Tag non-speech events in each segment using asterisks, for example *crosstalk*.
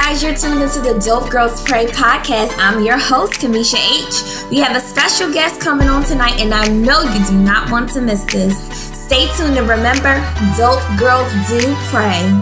guys, you're tuned into the Dope Girls Pray podcast. I'm your host, Kamisha H. We have a special guest coming on tonight, and I know you do not want to miss this. Stay tuned and remember, Dope Girls do pray.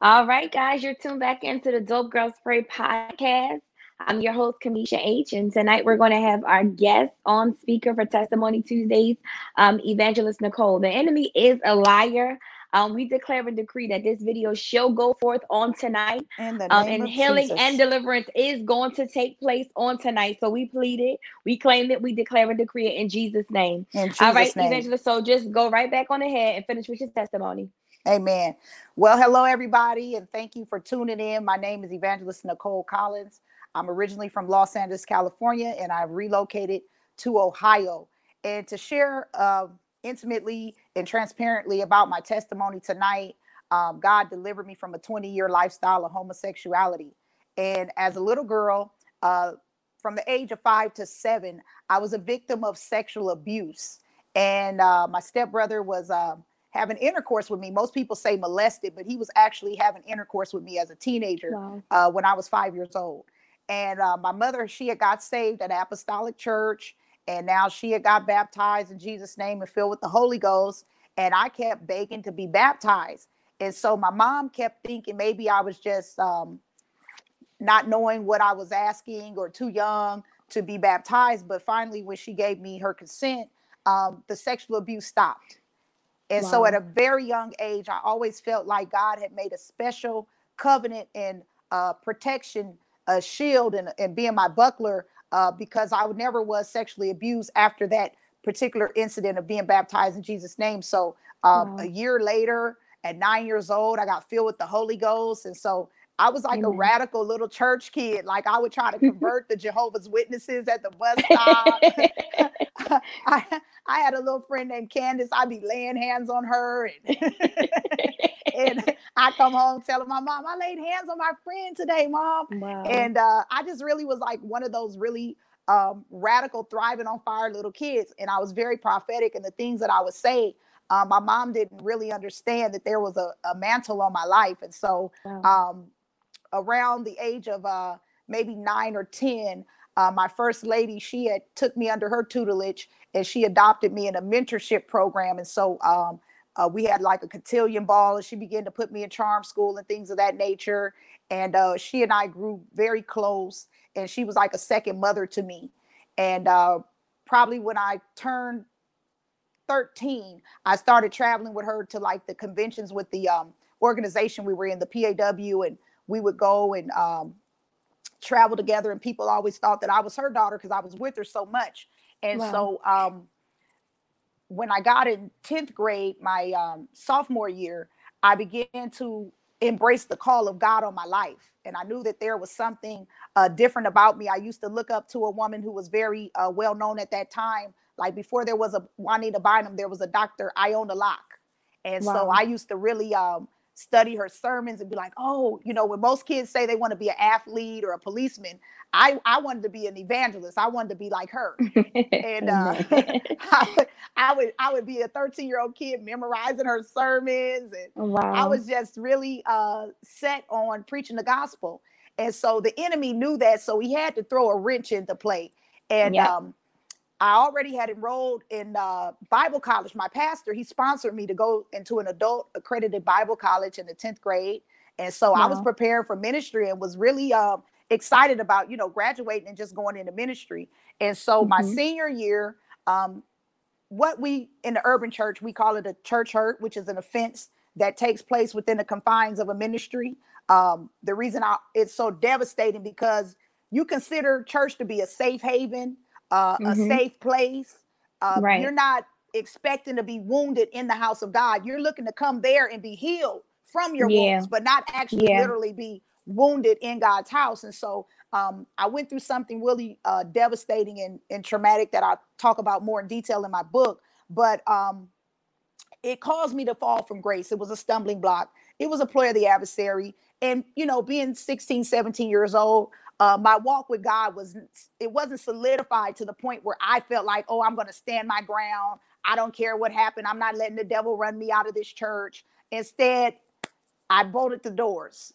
All right, guys, you're tuned back into the Dope Girls Pray podcast. I'm your host, Kamisha H. And tonight we're going to have our guest on speaker for Testimony Tuesdays, um, Evangelist Nichol. The enemy is a liar. Um, we declare and decree that this video shall go forth on tonight. Um, and healing Jesus. and deliverance is going to take place on tonight. So we plead it, we claim it, we declare and decree it in Jesus' name. In Jesus All right, name. Evangelist. So just go right back on ahead and finish with your testimony. Amen. Well, hello, everybody, and thank you for tuning in. My name is Evangelist Nichol Collins. I'm originally from Los Angeles, California, and I've relocated to Ohio. And to share uh, intimately and transparently about my testimony tonight, um, God delivered me from a 20 year lifestyle of homosexuality. And as a little girl, uh, from the age of five to seven, I was a victim of sexual abuse. And uh, my stepbrother was uh, having intercourse with me. Most people say molested, but he was actually having intercourse with me as a teenager wow. Uh, when I was five years old. And uh, my mother, she had got saved at Apostolic Church, and now she had got baptized in Jesus' name and filled with the Holy Ghost. And I kept begging to be baptized. And so my mom kept thinking maybe I was just um, not knowing what I was asking or too young to be baptized. But finally, when she gave me her consent, um, the sexual abuse stopped. And wow. so at a very young age, I always felt like God had made a special covenant and uh, protection a shield and, and being my buckler uh, because I never was sexually abused after that particular incident of being baptized in Jesus' name. So um, wow. a year later, at nine years old, I got filled with the Holy Ghost. And so I was like Amen. a radical little church kid. Like I would try to *laughs* convert the Jehovah's Witnesses at the bus stop. *laughs* *laughs* I, I had a little friend named Candace. I'd be laying hands on her. And, and I come home telling my mom, I laid hands on my friend today, mom. Wow. And uh, I just really was like one of those really um, radical, thriving on fire little kids. And I was very prophetic in the things that I would say. Um, my mom didn't really understand that there was a, a mantle on my life. And so wow. um, around the age of uh, maybe nine or 10, uh, my first lady, she had took me under her tutelage and she adopted me in a mentorship program. And so um, uh, we had like a cotillion ball, and she began to put me in charm school and things of that nature. And uh, she and I grew very close, and she was like a second mother to me. And uh, probably when I turned 13, I started traveling with her to like the conventions with the um, organization we were in, the PAW, and we would go and um, travel together. And people always thought that I was her daughter because I was with her so much. And wow. so um, when I got in 10th grade, my um, sophomore year, I began to embrace the call of God on my life. And I knew that there was something uh, different about me. I used to look up to a woman who was very uh, well known at that time. Like before there was a Juanita Bynum, there was a Dr. Iona Locke. And wow. so I used to really um, study her sermons and be like, oh, you know, when most kids say they want to be an athlete or a policeman, I, I wanted to be an evangelist. I wanted to be like her. and uh, *laughs* I, would, I would I would be a 13 year old kid memorizing her sermons. And wow. I was just really uh, set on preaching the gospel. And so the enemy knew that. So he had to throw a wrench into play. And yep. um, I already had enrolled in uh, Bible college. My pastor, he sponsored me to go into an adult accredited Bible college in the 10th grade. And so I was preparing for ministry and was really um, excited about, you know, graduating and just going into ministry. And so mm-hmm. my senior year, um, what we in the urban church, we call it a church hurt, which is an offense that takes place within the confines of a ministry. Um, the reason I, it's so devastating because you consider church to be a safe haven uh, mm-hmm. a safe place. Uh, right. You're not expecting to be wounded in the house of God. You're looking to come there and be healed from your yeah. wounds, but not actually yeah. literally be wounded in God's house. And so um, I went through something really uh, devastating and, and traumatic that I talk about more in detail in my book. But um, it caused me to fall from grace. It was a stumbling block. It was a ploy of the adversary. And, you know, being 16, 17 years old, uh, my walk with God was it wasn't solidified to the point where I felt like, oh, I'm going to stand my ground. I don't care what happened. I'm not letting the devil run me out of this church. Instead, I bolted the doors.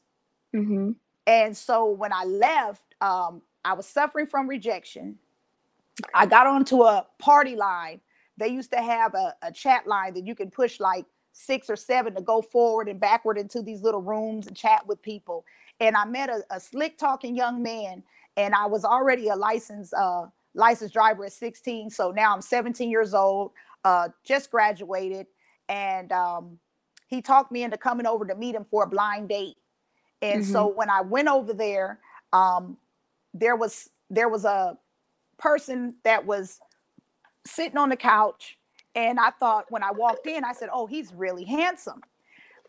Mm-hmm. And so when I left, um, I was suffering from rejection. I got onto a party line. They used to have a, a chat line that you can push like six or seven to go forward and backward into these little rooms and chat with people. And I met a, a slick talking young man, and I was already a licensed uh, licensed driver at 16. So now I'm 17 years old, uh, just graduated, and um, he talked me into coming over to meet him for a blind date. And mm-hmm. so when I went over there, um, there was there was a person that was sitting on the couch and I thought when I walked in, I said, "Oh, he's really handsome."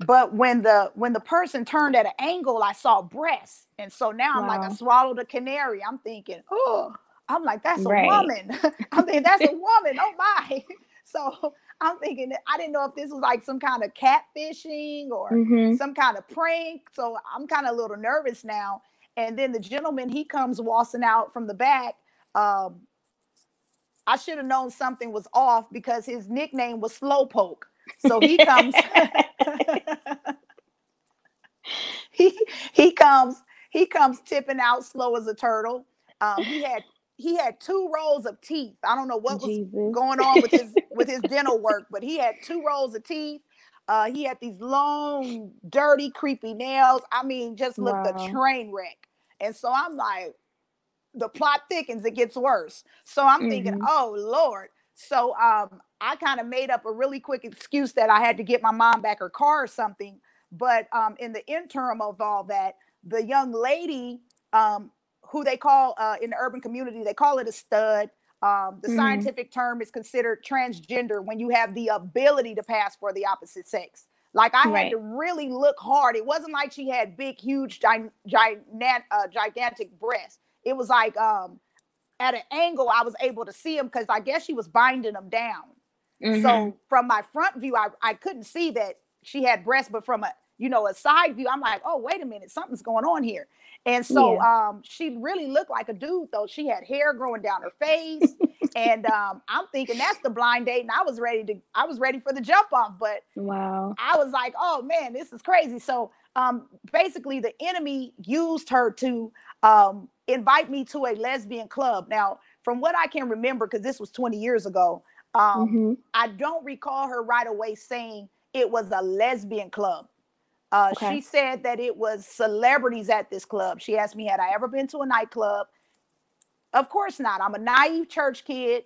But when the when the person turned at an angle, I saw breasts, and so now I'm like, I swallowed a canary. I'm thinking, oh, I'm like, that's right. a woman. *laughs* I'm thinking that's a *laughs* woman. Oh my! *laughs* So I'm thinking I didn't know if this was like some kind of catfishing or mm-hmm. some kind of prank. So I'm kind of a little nervous now. And then the gentleman he comes waltzing out from the back. Um, I should have known something was off because his nickname was Slowpoke. So he comes. *laughs* he he comes he comes tipping out slow as a turtle. Um, he had he had two rows of teeth. I don't know what was Jesus. going on with his with his dental work, but he had two rows of teeth. Uh, he had these long, dirty, creepy nails. I mean, just looked wow. a train wreck. And so I'm like, the plot thickens, it gets worse. So I'm mm-hmm. thinking, oh Lord. So um, I kind of made up a really quick excuse that I had to get my mom back her car or something. But um, in the interim of all that, the young lady um, who they call uh, in the urban community, they call it a stud. Um, the mm-hmm. scientific term is considered transgender when you have the ability to pass for the opposite sex. Like I right. had to really look hard. It wasn't like she had big, huge, gi- uh, gigantic breasts it was like um at an angle I was able to see them because I guess she was binding them down. Mm-hmm. So from my front view, I, I couldn't see that she had breasts, but from a you know a side view, I'm like, oh wait a minute, something's going on here. And so yeah. um she really looked like a dude though. She had hair growing down her face. and um I'm thinking that's the blind date. And I was ready to I was ready for the jump off, but wow, I was like, oh man, this is crazy. So um basically the enemy used her to um invite me to a lesbian club. Now, from what I can remember, because this was 20 years ago, um, mm-hmm. I don't recall her right away saying it was a lesbian club. Uh, okay. She said that it was celebrities at this club. She asked me, had I ever been to a nightclub? Of course not. I'm a naive church kid.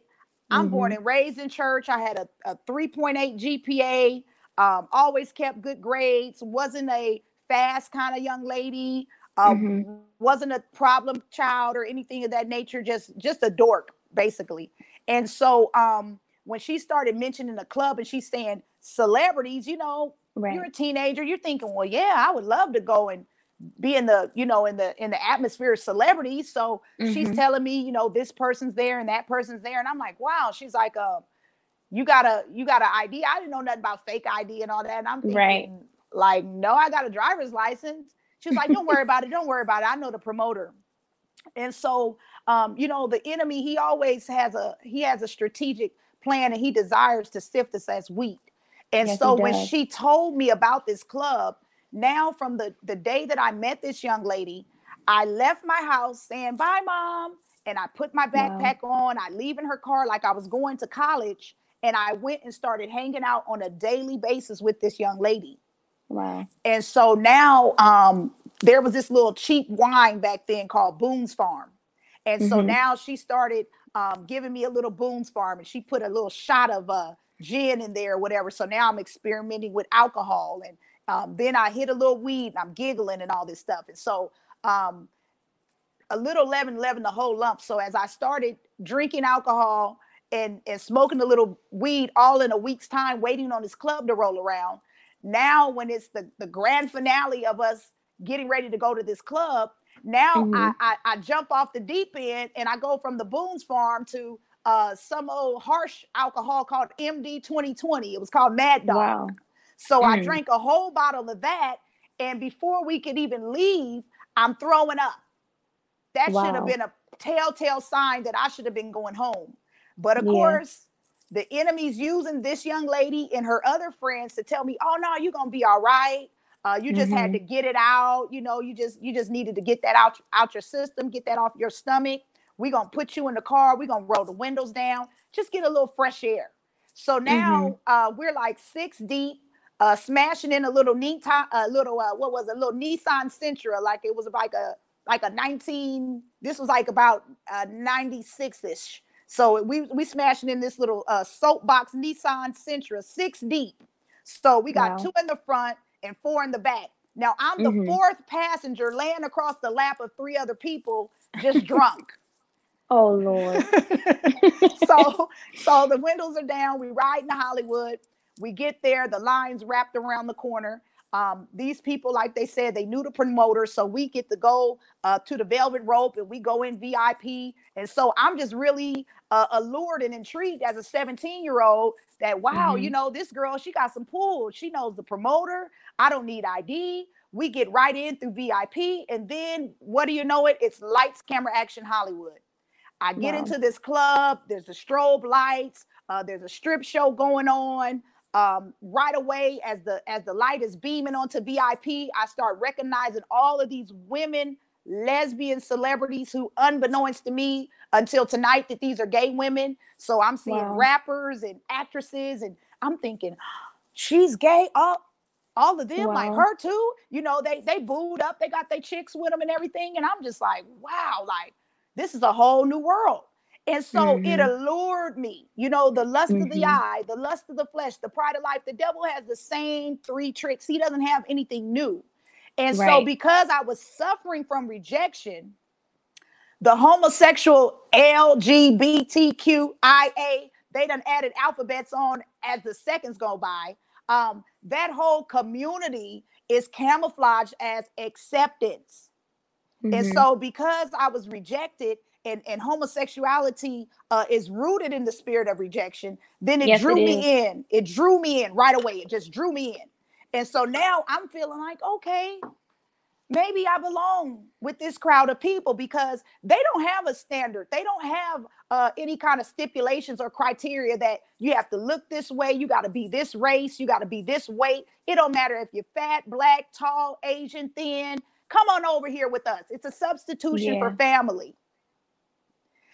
I'm mm-hmm. born and raised in church. I had a, a 3.8 GPA, um, always kept good grades, wasn't a fast kind of young lady uh, mm-hmm. wasn't a problem child or anything of that nature just just a dork basically and so um when she started mentioning the club and she's saying celebrities you know right. you're a teenager you're thinking well yeah i would love to go and be in the you know in the in the atmosphere of celebrities so mm-hmm. she's telling me you know this person's there and that person's there and i'm like wow she's like uh you got a you got an id i didn't know nothing about fake id and all that and i'm thinking right. like no i got a driver's license She's like, don't worry about it. Don't worry about it. I know the promoter. And so, um, you know, the enemy, he always has a he has a strategic plan and he desires to sift us as wheat. And yes, so when she told me about this club, now from the, the day that I met this young lady, I left my house saying, bye, mom. And I put my backpack wow. on. I leave in her car like I was going to college. And I went and started hanging out on a daily basis with this young lady. Wow. And so now um, there was this little cheap wine back then called Boone's Farm. And mm-hmm. so now she started um, giving me a little Boone's Farm and she put a little shot of uh, gin in there or whatever. So now I'm experimenting with alcohol. And um, then I hit a little weed and I'm giggling and all this stuff. And so um, a little leaven leaven the whole lump. So as I started drinking alcohol and, and smoking a little weed all in a week's time, waiting on this club to roll around, now, when it's the, the grand finale of us getting ready to go to this club, now mm-hmm. I, I, I jump off the deep end and I go from the Boone's Farm to uh, some old harsh alcohol called MD 2020. It was called Mad Dog. Wow. So mm. I drank a whole bottle of that. And before we could even leave, I'm throwing up. That Wow. should have been a telltale sign that I should have been going home. But of Yeah. course, the enemy's using this young lady and her other friends to tell me, "Oh no, you're gonna be all right. Uh, you just had Mhm. to get it out. You know, you just you just needed to get that out out your system, get that off your stomach. We're gonna put you in the car. We're gonna roll the windows down. Just get a little fresh air." So now uh, we're like six deep, uh, smashing in a little neat, a little uh, what was it, a little Nissan Sentra, like it was like a like a 19. This was like about uh, 96 ish. So we we smashing in this little uh, soapbox Nissan Sentra, six deep. So we got Wow. two in the front and four in the back. Now I'm the Mhm. fourth passenger laying across the lap of three other people, just drunk. *laughs* Oh Lord. *laughs* so *laughs* so the windows are down. We ride into Hollywood. We get there. The lines wrapped around the corner. Um, these people, like they said, they knew the promoter, so we get to go uh, to the velvet rope and we go in VIP. And so I'm just really uh, allured and intrigued as a 17 year old that wow, you Mhm. know, this girl, she got some pull. She knows the promoter. I don't need ID. We get right in through VIP, and then what do you know? It it's lights, camera, action, Hollywood. I get Wow. into this club. There's the strobe lights. Uh, there's a strip show going on. Um, right away, as the as the light is beaming onto VIP, I start recognizing all of these women, lesbian celebrities who, unbeknownst to me until tonight, that these are gay women. So I'm seeing Wow. rappers and actresses, and I'm thinking, she's gay. All all of them, like her too. You know, they they booed up. They got their chicks with them and everything. And I'm just like, wow, like this is a whole new world. And so it Mhm. allured me, you know, the lust of the Mhm. eye, the lust of the flesh, the pride of life. The devil has the same three tricks. He doesn't have anything new. And so, because I was suffering from rejection, the homosexual LGBTQIA, they done added alphabets on as the seconds go by. Um, that whole community is camouflaged as acceptance. And Mhm. so, because I was rejected and, and homosexuality uh, is rooted in the spirit of rejection, then it Yes, drew it me in. It drew me in right away. It just drew me in. And so now I'm feeling like, okay, maybe I belong with this crowd of people because they don't have a standard. They don't have uh, any kind of stipulations or criteria that you have to look this way, you got to be this race, you got to be this weight. It don't matter if you're fat, black, tall, Asian, thin. Come on over here with us. It's a substitution for Yeah.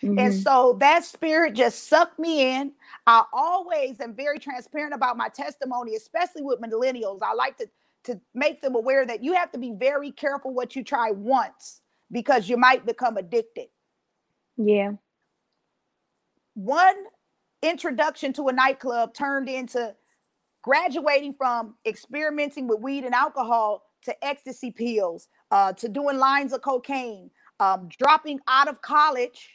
Family. And so that spirit just sucked me in. I always am very transparent about my testimony, especially with millennials. I like to, to make them aware that you have to be very careful what you try once because you might become addicted. yeah. One introduction to a nightclub turned into graduating from experimenting with weed and alcohol to ecstasy pills, uh, to doing lines of cocaine, um, dropping out of college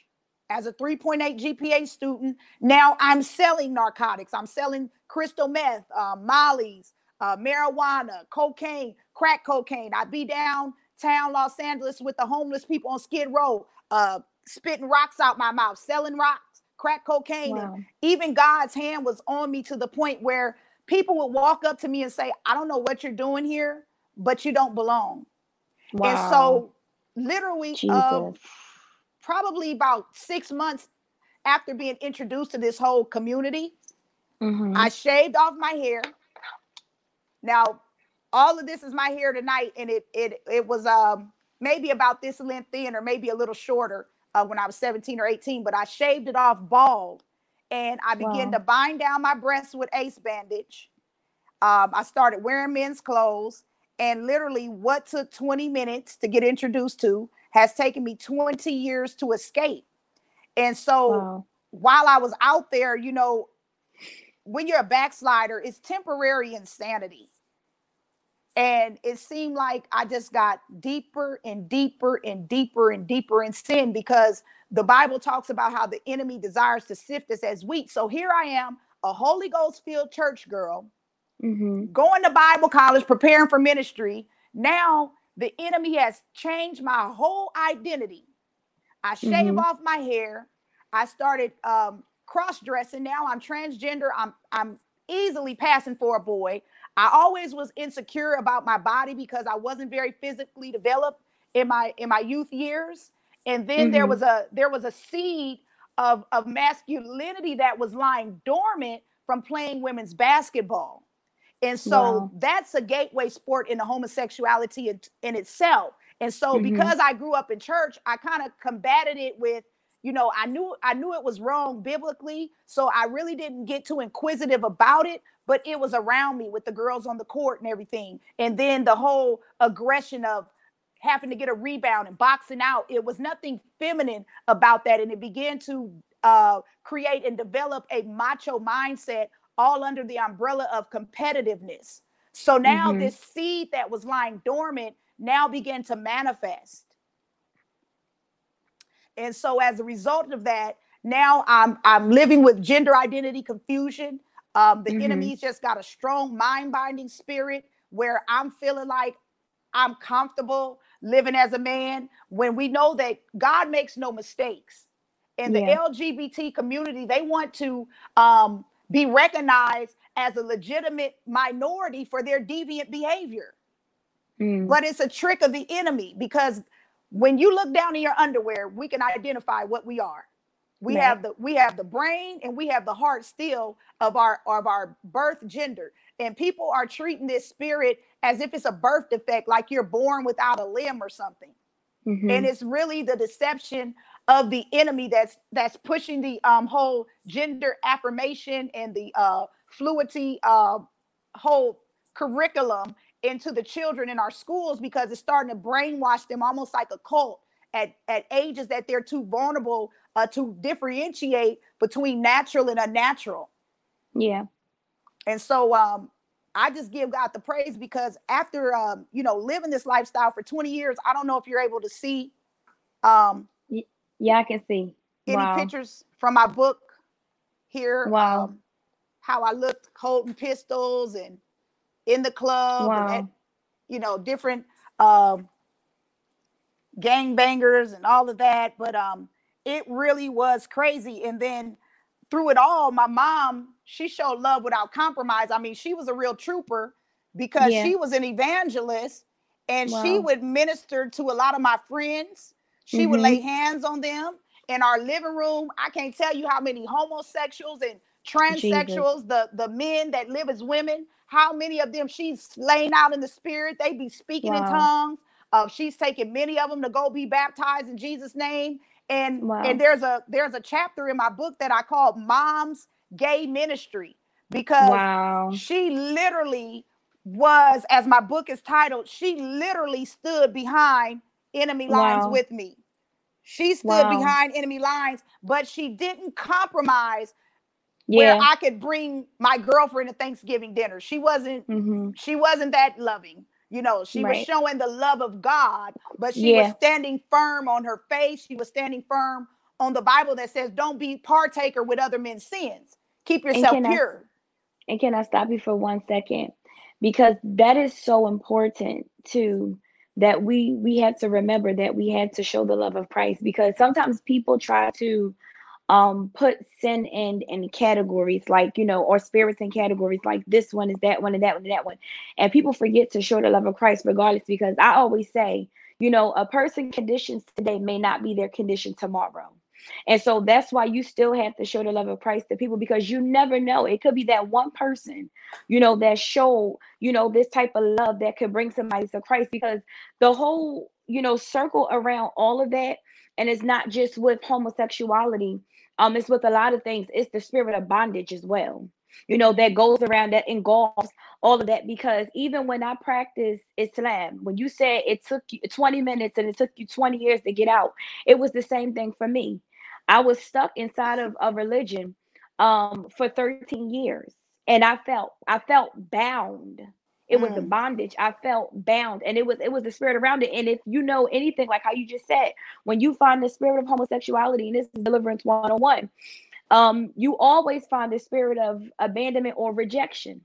as a 3.8 GPA student. Now I'm selling narcotics. I'm selling crystal meth, uh, mollies, uh, marijuana, cocaine, crack cocaine. I'd be downtown Los Angeles with the homeless people on Skid Row, uh, spitting rocks out my mouth, selling rocks, crack cocaine. And even God's hand was on me to the point where people would walk up to me and say, I don't know what you're doing here, but you don't belong. Wow. And so, literally, uh, Jesus. Probably about six months after being introduced to this whole community, Mhm. I shaved off my hair. Now, all of this is my hair tonight, and it it it was um maybe about this length thin, or maybe a little shorter uh, when I was 17 or 18. But I shaved it off bald, and I began Wow. to bind down my breasts with ace bandage. Um, I started wearing men's clothes, and literally, what took 20 minutes to get introduced to has taken me 20 years to escape. And so, Wow. while I was out there, you know, when you're a backslider, it's temporary insanity. And it seemed like I just got deeper and deeper and deeper and deeper in sin because the Bible talks about how the enemy desires to sift us as wheat. So here I am, a Holy Ghost filled church girl, Mhm. going to Bible college, preparing for ministry. Now the enemy has changed my whole identity. I shave Mhm. off my hair. I started um, cross dressing. Now I'm transgender. I'm I'm easily passing for a boy. I always was insecure about my body because I wasn't very physically developed in my in my youth years. and then mm-hmm. there was a there was a seed of of masculinity that was lying dormant from playing women's basketball and so wow. that's a gateway sport in the homosexuality in, in itself and so mm-hmm. because i grew up in church i kind of combated it with you know i knew i knew it was wrong biblically so i really didn't get too inquisitive about it but it was around me with the girls on the court and everything and then the whole aggression of having to get a rebound and boxing out it was nothing feminine about that and it began to uh, create and develop a macho mindset all under the umbrella of competitiveness so now mm-hmm. this seed that was lying dormant now began to manifest and so as a result of that, now I'm I'm living with gender identity confusion. Um, the mm-hmm. enemy's just got a strong mind binding spirit where I'm feeling like I'm comfortable living as a man when we know that God makes no mistakes. And the yeah. LGBT community, they want to um, be recognized as a legitimate minority for their deviant behavior. Mm. But it's a trick of the enemy because when you look down in your underwear, we can identify what we are. We Man. have the we have the brain and we have the heart still of our of our birth gender. And people are treating this spirit as if it's a birth defect, like you're born without a limb or something. Mm-hmm. And it's really the deception of the enemy that's that's pushing the um whole gender affirmation and the uh fluidity uh whole curriculum into the children in our schools because it's starting to brainwash them almost like a cult at, at ages that they're too vulnerable uh, to differentiate between natural and unnatural. Yeah. And so um, I just give God the praise because after um, you know living this lifestyle for 20 years, I don't know if you're able to see. Um, yeah, I can see. Any wow. pictures from my book here? Wow. Um, how I looked holding pistols and in the club wow. and at, you know different um gang bangers and all of that but um it really was crazy and then through it all my mom she showed love without compromise i mean she was a real trooper because yeah. she was an evangelist and wow. she would minister to a lot of my friends she mm-hmm. would lay hands on them in our living room i can't tell you how many homosexuals and transsexuals Jesus. the the men that live as women how many of them she's laying out in the spirit? They be speaking wow. in tongues. Uh, she's taking many of them to go be baptized in Jesus' name. And wow. and there's a there's a chapter in my book that I call Mom's Gay Ministry because wow. she literally was, as my book is titled, she literally stood behind enemy lines wow. with me. She stood wow. behind enemy lines, but she didn't compromise yeah. where I could bring my girlfriend to Thanksgiving dinner. She wasn't mm-hmm. she wasn't that loving. You know, she right. was showing the love of God, but she yeah. was standing firm on her faith. She was standing firm on the Bible that says, "Don't be partaker with other men's sins. Keep yourself and pure." I, and can I stop you for one second? Because that is so important too that we we had to remember that we had to show the love of Christ because sometimes people try to um put sin in in categories like you know or spirits in categories like this one is that one and that one and that one. And people forget to show the love of christ regardless because i always say you know a person conditions today may not be their condition tomorrow and so that's why you still have to show the love of Christ to people because you never know. It could be that one person, you know, that show, you know, this type of love that could bring somebody to Christ because the whole, you know, circle around all of that. And it's not just with homosexuality, um, it's with a lot of things. It's the spirit of bondage as well. You know, that goes around that engulfs all of that because even when I practice Islam, when you said it took you 20 minutes and it took you 20 years to get out, it was the same thing for me. I was stuck inside of a religion um for 13 years and I felt I felt bound it was the mm. bondage. I felt bound, and it was it was the spirit around it. And if you know anything, like how you just said, when you find the spirit of homosexuality, and this is deliverance one on one, um, you always find the spirit of abandonment or rejection.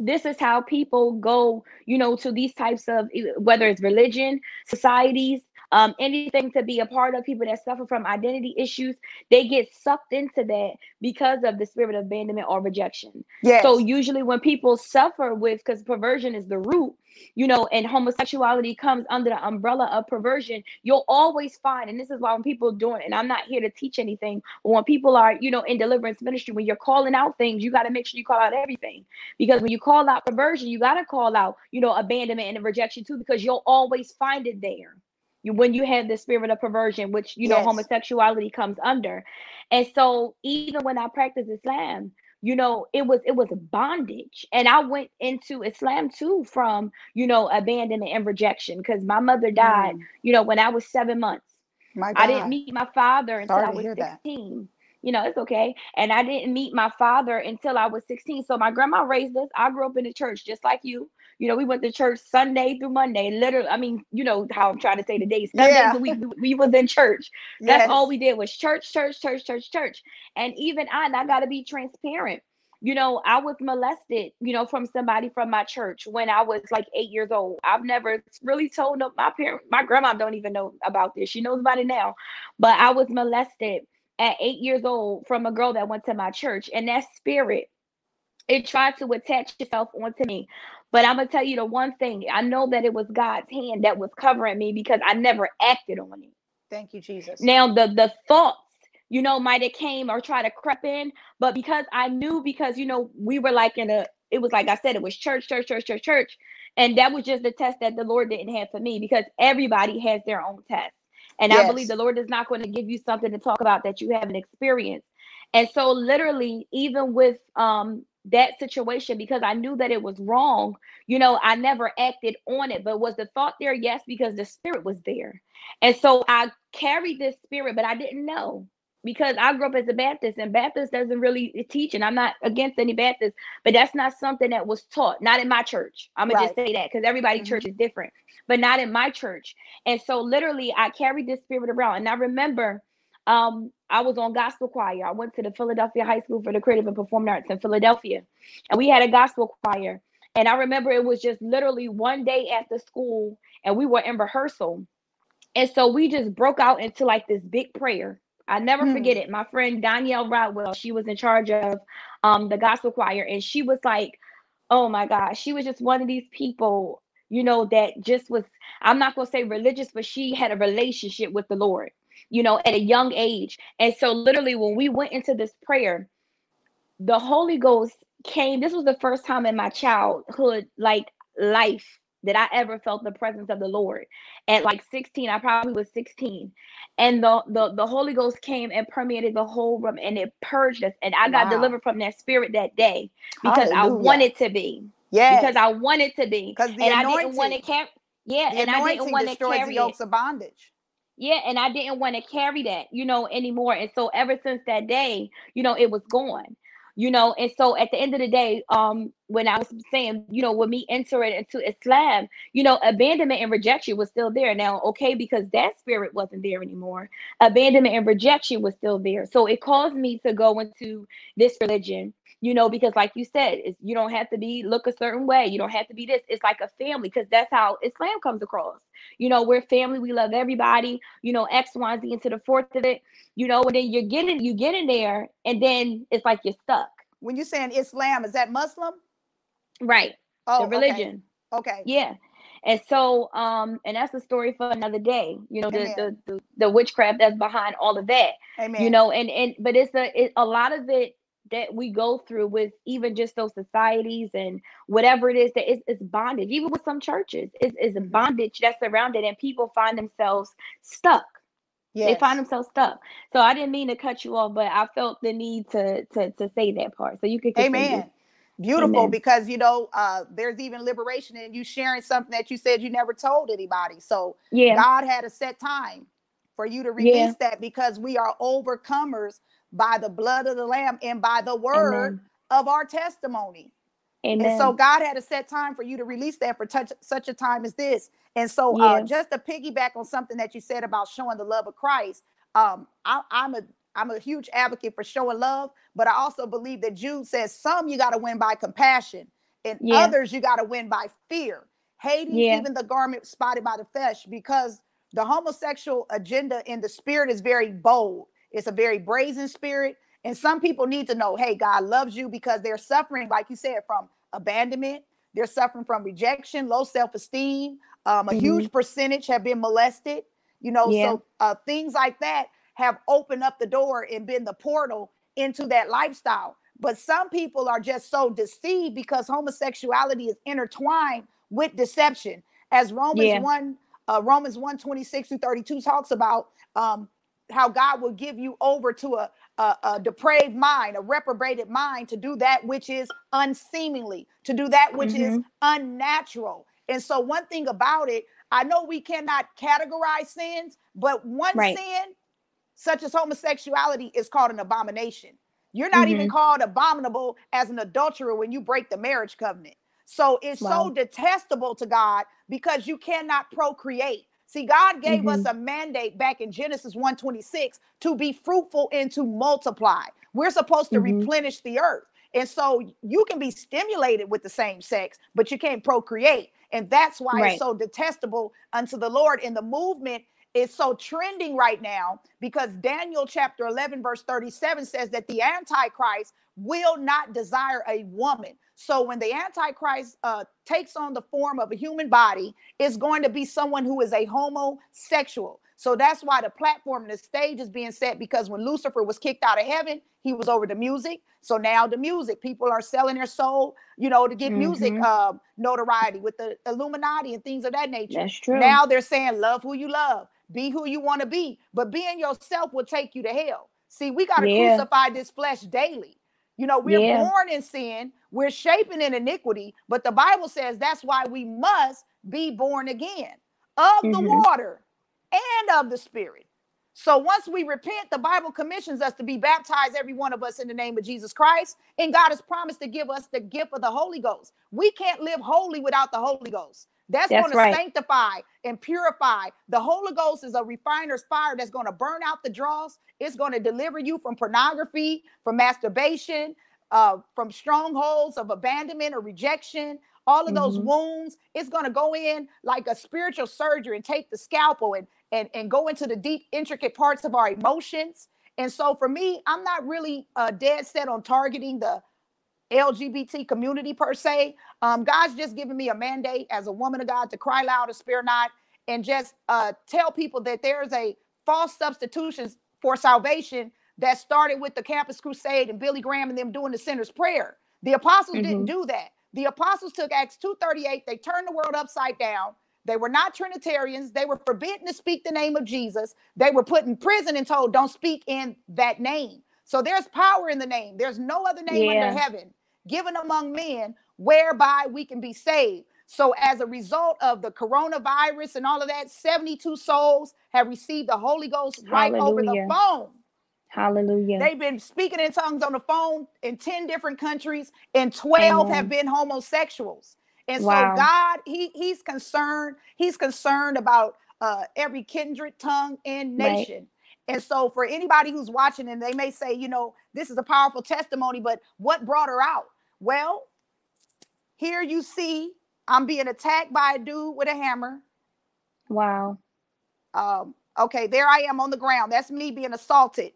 This is how people go, you know, to these types of whether it's religion, societies, um, anything to be a part of, people that suffer from identity issues, they get sucked into that because of the spirit of abandonment or rejection. Yes. So usually when people suffer with because perversion is the root, you know, and homosexuality comes under the umbrella of perversion, you'll always find, and this is why when people doing, it, and I'm not here to teach anything, but when people are, you know, in deliverance ministry, when you're calling out things, you got to make sure you call out everything. Because when you call out perversion, you got to call out, you know, abandonment and rejection too, because you'll always find it there. You, when you have the spirit of perversion, which you know homosexuality comes under, and so even when I practiced Islam, you know it was it was bondage. And i went into islam too from you know abandonment and rejection because my mother died Mm, you know when i was seven months. My i didn't meet my father until Sorry i was hear that. 16 you know it's okay. And i didn't meet my father until i was 16 so my grandma raised us. I grew up in the church just like you you know we went to church sunday through monday literally i mean you know how i'm trying to say the days Yeah. a week we, we was in church that's all we did was church, church, church, church, church. And even I, and I got to be transparent. You know, I was molested, you know, from somebody from my church when I was like eight years old. I've never really told no, my parents, my grandma don't even know about this. She knows about it now. But I was molested at eight years old from a girl that went to my church. And that spirit, it tried to attach itself onto me. But I'm gonna tell you the one thing. I know that it was God's hand that was covering me because I never acted on it. Thank you, Jesus. Now the the thoughts, you know, might have came or try to creep in, but because I knew, because you know, we were like in a, it was like I said, it was church, church, church, church, church, and that was just the test that the Lord didn't have for me because everybody has their own test, and I believe the Lord is not going to give you something to talk about that you haven't experienced, and so literally, even with um that situation, because I knew that it was wrong, you know, I never acted on it, but was the thought there? Yes, because the spirit was there. And so I carried this spirit, but I didn't know because I grew up as a Baptist and Baptist doesn't really teach. And I'm not against any Baptist, but that's not something that was taught, not in my church. I'm to just say that because everybody Mhm. church is different, but not in my church. And so literally I carried this spirit around. And I remember um, I was on gospel choir. I went to the Philadelphia High School for the Creative and Performing Arts in Philadelphia. And we had a gospel choir. And I remember it was just literally one day after school and we were in rehearsal. And so we just broke out into like this big prayer. I never Hmm. forget it. My friend Danielle Rodwell, she was in charge of um, the gospel choir, and she was like, "Oh my gosh," she was just one of these people, you know, that just was. I'm not gonna say religious, but she had a relationship with the Lord, you know, at a young age. And so, literally, when we went into this prayer, the Holy Ghost came. This was the first time in my childhood, like life, that I ever felt the presence of the Lord. At like 16, I probably was 16, and the the the Holy Ghost came and permeated the whole room, and it purged us. And I got Wow. delivered from that spirit that day because I wanted to be, Yes. because I wanted to be, 'Cause the and I didn't want to anointing- carry. Yeah, and I didn't want to destroys the carry yokes of bondage. Yeah, and I didn't want to carry that, you know, anymore. And so ever since that day, you know, it was gone. You know, and so at the end of the day, um, when I was saying, you know, with me entering into Islam, you know, abandonment and rejection was still there. Now, okay, because that spirit wasn't there anymore, abandonment and rejection was still there. So it caused me to go into this religion, you know, because like you said, you don't have to be look a certain way. You don't have to be this. It's like a family because that's how Islam comes across. You know, we're family. We love everybody. You know, X, Y, Z into the fourth of it. You know, and then you're getting you get in there, and then it's like you're stuck. When you're saying Islam, is that Muslim? Right. Oh, the religion. Okay. Yeah. And so, um, and that's a story for another day. You know, the the, the the witchcraft that's behind all of that. Amen. You know, and and but it's a it, a lot of it that we go through with even just those societies and whatever it is that is it's, bondage. Even with some churches, it's, it's Mhm. bondage that's around it, and people find themselves stuck. They find themselves stuck. So I didn't mean to cut you off, but I felt the need to to to say that part. So you could continue. Amen. Beautiful, Amen. because you know, uh, there's even liberation in you sharing something that you said you never told anybody. So Yeah. God had a set time for you to Yeah. release that because we are overcomers by the blood of the Lamb and by the word Amen. of our testimony. Amen. And so God had a set time for you to release that for touch, such a time as this. And so Yeah. uh, just to piggyback on something that you said about showing the love of Christ, um, I, I'm a I'm a huge advocate for showing love, but I also believe that Jude says some you got to win by compassion, and Yeah. others you got to win by fear, hating Yeah. even the garment spotted by the flesh, because the homosexual agenda in the spirit is very bold. It's a very brazen spirit. And some people need to know, hey, God loves you because they're suffering, like you said, from abandonment. They're suffering from rejection, low self-esteem. Um, a mm-hmm. huge percentage have been molested. You know, yeah. so uh, things like that have opened up the door and been the portal into that lifestyle. But some people are just so deceived because homosexuality is intertwined with deception. As Romans yeah. 1, uh, Romans 1 26 through 32 talks about um, how God will give you over to a, a, a, depraved mind, a reprobated mind to do that which is unseemingly, to do that which mm-hmm. is unnatural. And so, one thing about it, I know we cannot categorize sins, but one right. sin, such as homosexuality, is called an abomination. You're not mm-hmm. even called abominable as an adulterer when you break the marriage covenant. So it's wow. so detestable to God because you cannot procreate. See, God gave mm-hmm. us a mandate back in Genesis 1:26 to be fruitful and to multiply. We're supposed to mm-hmm. replenish the earth. And so you can be stimulated with the same sex, but you can't procreate. And that's why right. it's so detestable unto the Lord. And the movement is so trending right now because Daniel chapter 11, verse 37 says that the Antichrist will not desire a woman. So when the Antichrist uh, takes on the form of a human body, it's going to be someone who is a homosexual. So that's why the platform and the stage is being set because when Lucifer was kicked out of heaven, he was over the music. So now the music, people are selling their soul, you know, to get mm-hmm. music uh, notoriety with the Illuminati and things of that nature. That's true. Now they're saying, love who you love, be who you want to be, but being yourself will take you to hell. See, we got to yeah. crucify this flesh daily. You know, we're yeah. born in sin, we're shaping in iniquity, but the Bible says that's why we must be born again of mm-hmm. the water and of the spirit. So once we repent, the Bible commissions us to be baptized, every one of us, in the name of Jesus Christ. And God has promised to give us the gift of the Holy Ghost. We can't live holy without the Holy Ghost. That's, that's going right. to sanctify and purify. The Holy Ghost is a refiner's fire that's going to burn out the dross. It's going to deliver you from pornography, from masturbation, uh, from strongholds of abandonment or rejection, all of those mm-hmm. wounds. It's going to go in like a spiritual surgery and take the scalpel and, and, and go into the deep, intricate parts of our emotions. And so for me, I'm not really uh, dead set on targeting the LGBT community per se. Um, God's just given me a mandate as a woman of God to cry loud and spare not, and just uh, tell people that there's a false substitutions for salvation that started with the Campus Crusade and Billy Graham and them doing the sinner's prayer. The apostles mm-hmm. didn't do that. The apostles took Acts 2:38, they turned the world upside down. They were not Trinitarians. They were forbidden to speak the name of Jesus. They were put in prison and told, don't speak in that name. So there's power in the name. There's no other name yeah. under heaven given among men whereby we can be saved. So, as a result of the coronavirus and all of that, 72 souls have received the Holy Ghost right Hallelujah. over the phone. Hallelujah. They've been speaking in tongues on the phone in 10 different countries, and 12 Amen. have been homosexuals. And wow. so God, He He's concerned, He's concerned about uh, every kindred, tongue, and nation. And so, for anybody who's watching, and they may say, you know, this is a powerful testimony, but what brought her out? Well, here you see, I'm being attacked by a dude with a hammer. Wow. Um, okay, there I am on the ground. That's me being assaulted.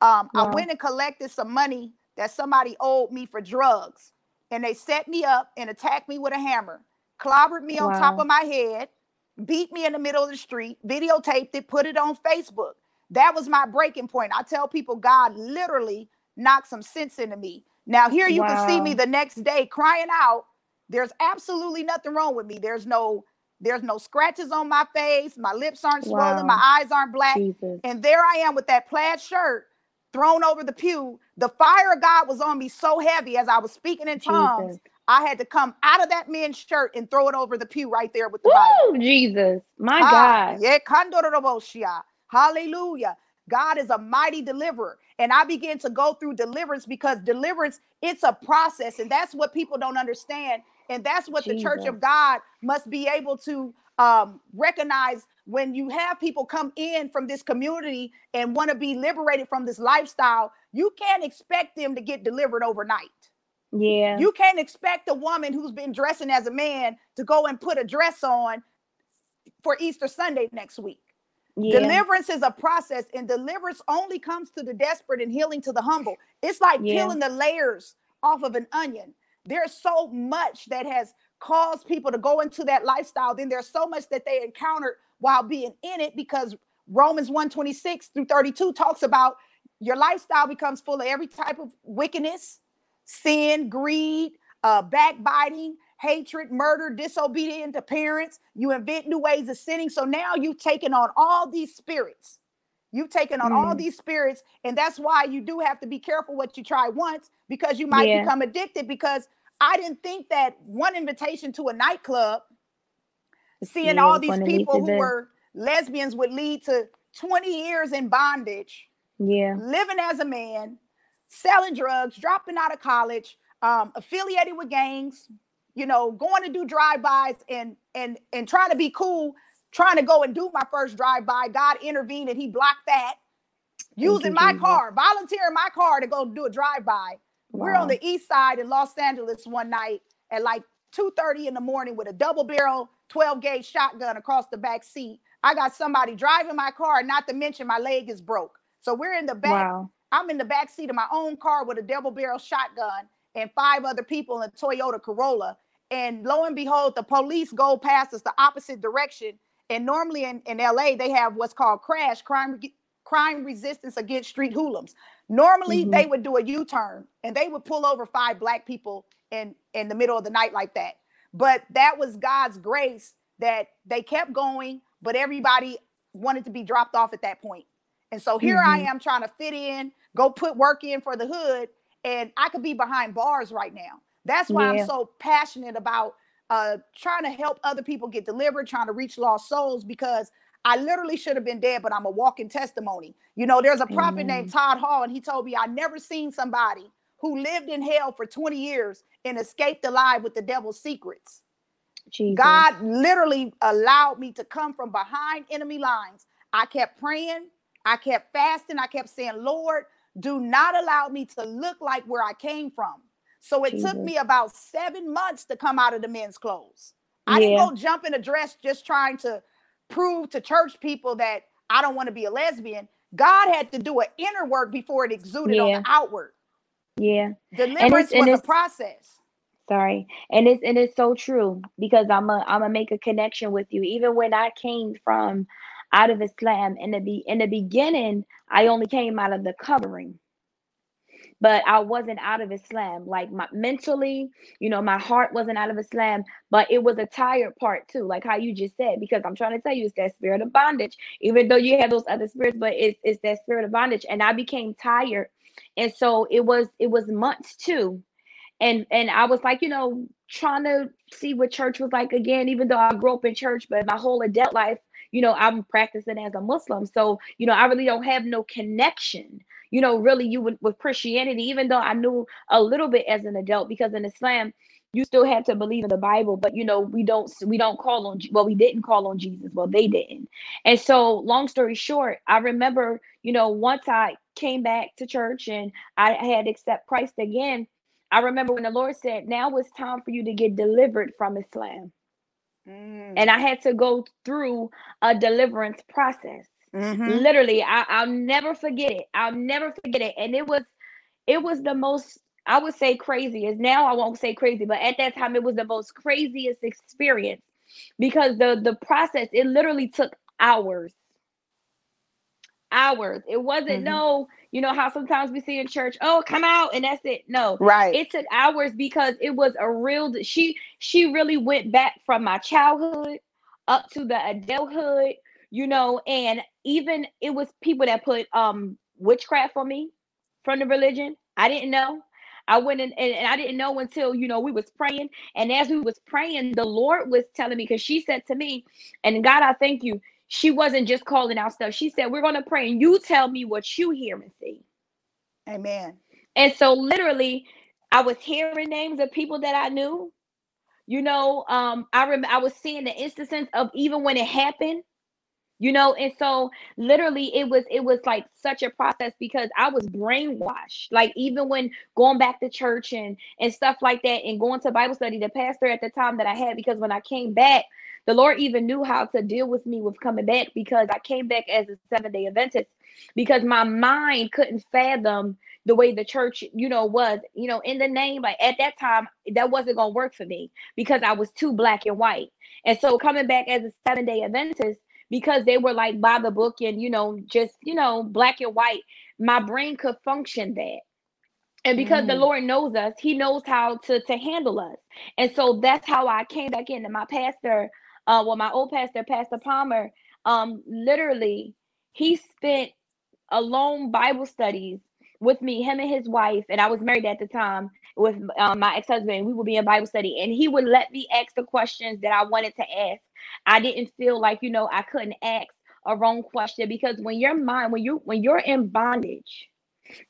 Um, wow. I went and collected some money that somebody owed me for drugs, and they set me up and attacked me with a hammer, clobbered me wow. on top of my head, beat me in the middle of the street, videotaped it, put it on Facebook. That was my breaking point. I tell people God literally knocked some sense into me. Now, here you wow. can see me the next day crying out. There's absolutely nothing wrong with me. There's no there's no scratches on my face. My lips aren't wow. swollen. My eyes aren't black. Jesus. And there I am with that plaid shirt thrown over the pew. The fire of God was on me so heavy as I was speaking in tongues. Jesus. I had to come out of that men's shirt and throw it over the pew right there with the Woo, Bible. Jesus, my ah, God. Yeah, Hallelujah. God is a mighty deliverer. And I began to go through deliverance because deliverance, it's a process. And that's what people don't understand. And that's what Jesus. the church of God must be able to um, recognize when you have people come in from this community and want to be liberated from this lifestyle. You can't expect them to get delivered overnight. Yeah. You can't expect a woman who's been dressing as a man to go and put a dress on for Easter Sunday next week. Yeah. Deliverance is a process, and deliverance only comes to the desperate and healing to the humble. It's like yeah. peeling the layers off of an onion. There's so much that has caused people to go into that lifestyle. Then there's so much that they encountered while being in it because Romans 126 through 32 talks about your lifestyle becomes full of every type of wickedness, sin, greed, uh, backbiting, hatred, murder, disobedient to parents. You invent new ways of sinning. So now you've taken on all these spirits. You've taken on mm. all these spirits. And that's why you do have to be careful what you try once because you might yeah. become addicted. Because I didn't think that one invitation to a nightclub, seeing yeah, all these people who were lesbians would lead to 20 years in bondage. Yeah. Living as a man, selling drugs, dropping out of college, um, affiliated with gangs, you know, going to do drive-bys and and and trying to be cool, trying to go and do my first drive-by. God intervened and he blocked that. Using my car, volunteering my car to go do a drive-by. Wow. We're on the east side in Los Angeles one night at like 2:30 in the morning with a double barrel 12 gauge shotgun across the back seat. I got somebody driving my car, not to mention my leg is broke. So we're in the back. Wow. I'm in the back seat of my own car with a double barrel shotgun and five other people in a Toyota Corolla. And lo and behold, the police go past us the opposite direction. And normally in, in LA, they have what's called crash crime crime resistance against street hoodlums. Normally, mm-hmm. they would do a U-turn and they would pull over five black people in in the middle of the night like that. But that was God's grace that they kept going, but everybody wanted to be dropped off at that point. And so here mm-hmm. I am trying to fit in, go put work in for the hood, and I could be behind bars right now. That's why yeah. I'm so passionate about uh, trying to help other people get delivered, trying to reach lost souls because I literally should have been dead, but I'm a walking testimony. You know, there's a prophet Amen. named Todd Hall, and he told me I never seen somebody who lived in hell for 20 years and escaped alive with the devil's secrets. Jesus. God literally allowed me to come from behind enemy lines. I kept praying, I kept fasting, I kept saying, Lord, do not allow me to look like where I came from. So it took me about seven months to come out of the men's clothes. I yeah. didn't go jump in a dress just trying to prove to church people that I don't want to be a lesbian. God had to do an inner work before it exuded yeah. on the outward. Yeah. Deliverance was a process. Sorry. And it's and it's so true because I'm a I'm gonna make a connection with you. Even when I came from out of Islam in the be in the beginning, I only came out of the covering but I wasn't out of Islam. Like my mentally, you know, my heart wasn't out of Islam, but it was a tired part too, like how you just said, because I'm trying to tell you, it's that spirit of bondage. Even though you have those other spirits, but it's it's that spirit of bondage. And I became tired. And so it was it was months too. And and I was like, you know, trying to see what church was like again, even though I grew up in church, but my whole adult life, you know, I'm practicing as a Muslim. So, you know, I really don't have no connection you know, really you would with Christianity, even though I knew a little bit as an adult, because in Islam, you still had to believe in the Bible, but you know, we don't we don't call on well, we didn't call on Jesus. Well, they didn't. And so, long story short, I remember, you know, once I came back to church and I had accept Christ again, I remember when the Lord said, Now it's time for you to get delivered from Islam. Mm. And I had to go through a deliverance process. Mm-hmm. Literally, I, I'll never forget it. I'll never forget it. And it was, it was the most I would say craziest. Now I won't say crazy, but at that time it was the most craziest experience because the the process it literally took hours. Hours. It wasn't mm-hmm. no, you know how sometimes we see in church, oh, come out and that's it. No. Right. It took hours because it was a real she she really went back from my childhood up to the adulthood you know, and even it was people that put um witchcraft on me from the religion. I didn't know. I went in and, and I didn't know until you know we was praying. And as we was praying, the Lord was telling me because she said to me, and God, I thank you. She wasn't just calling out stuff. She said, We're gonna pray and you tell me what you hear and see. Amen. And so literally, I was hearing names of people that I knew. You know, um, I remember I was seeing the instances of even when it happened, you know and so literally it was it was like such a process because i was brainwashed like even when going back to church and and stuff like that and going to bible study the pastor at the time that i had because when i came back the Lord even knew how to deal with me with coming back because I came back as a seven day Adventist because my mind couldn't fathom the way the church, you know, was, you know, in the name. Like at that time, that wasn't gonna work for me because I was too black and white. And so coming back as a seven day Adventist, because they were like by the book and you know, just you know, black and white, my brain could function that. And because mm. the Lord knows us, He knows how to to handle us. And so that's how I came back in. And my pastor, uh, well, my old pastor, Pastor Palmer, um, literally, he spent alone Bible studies with me, him and his wife, and I was married at the time with um, my ex husband. We would be in Bible study, and he would let me ask the questions that I wanted to ask. I didn't feel like you know I couldn't ask a wrong question because when your mind, when you when you're in bondage,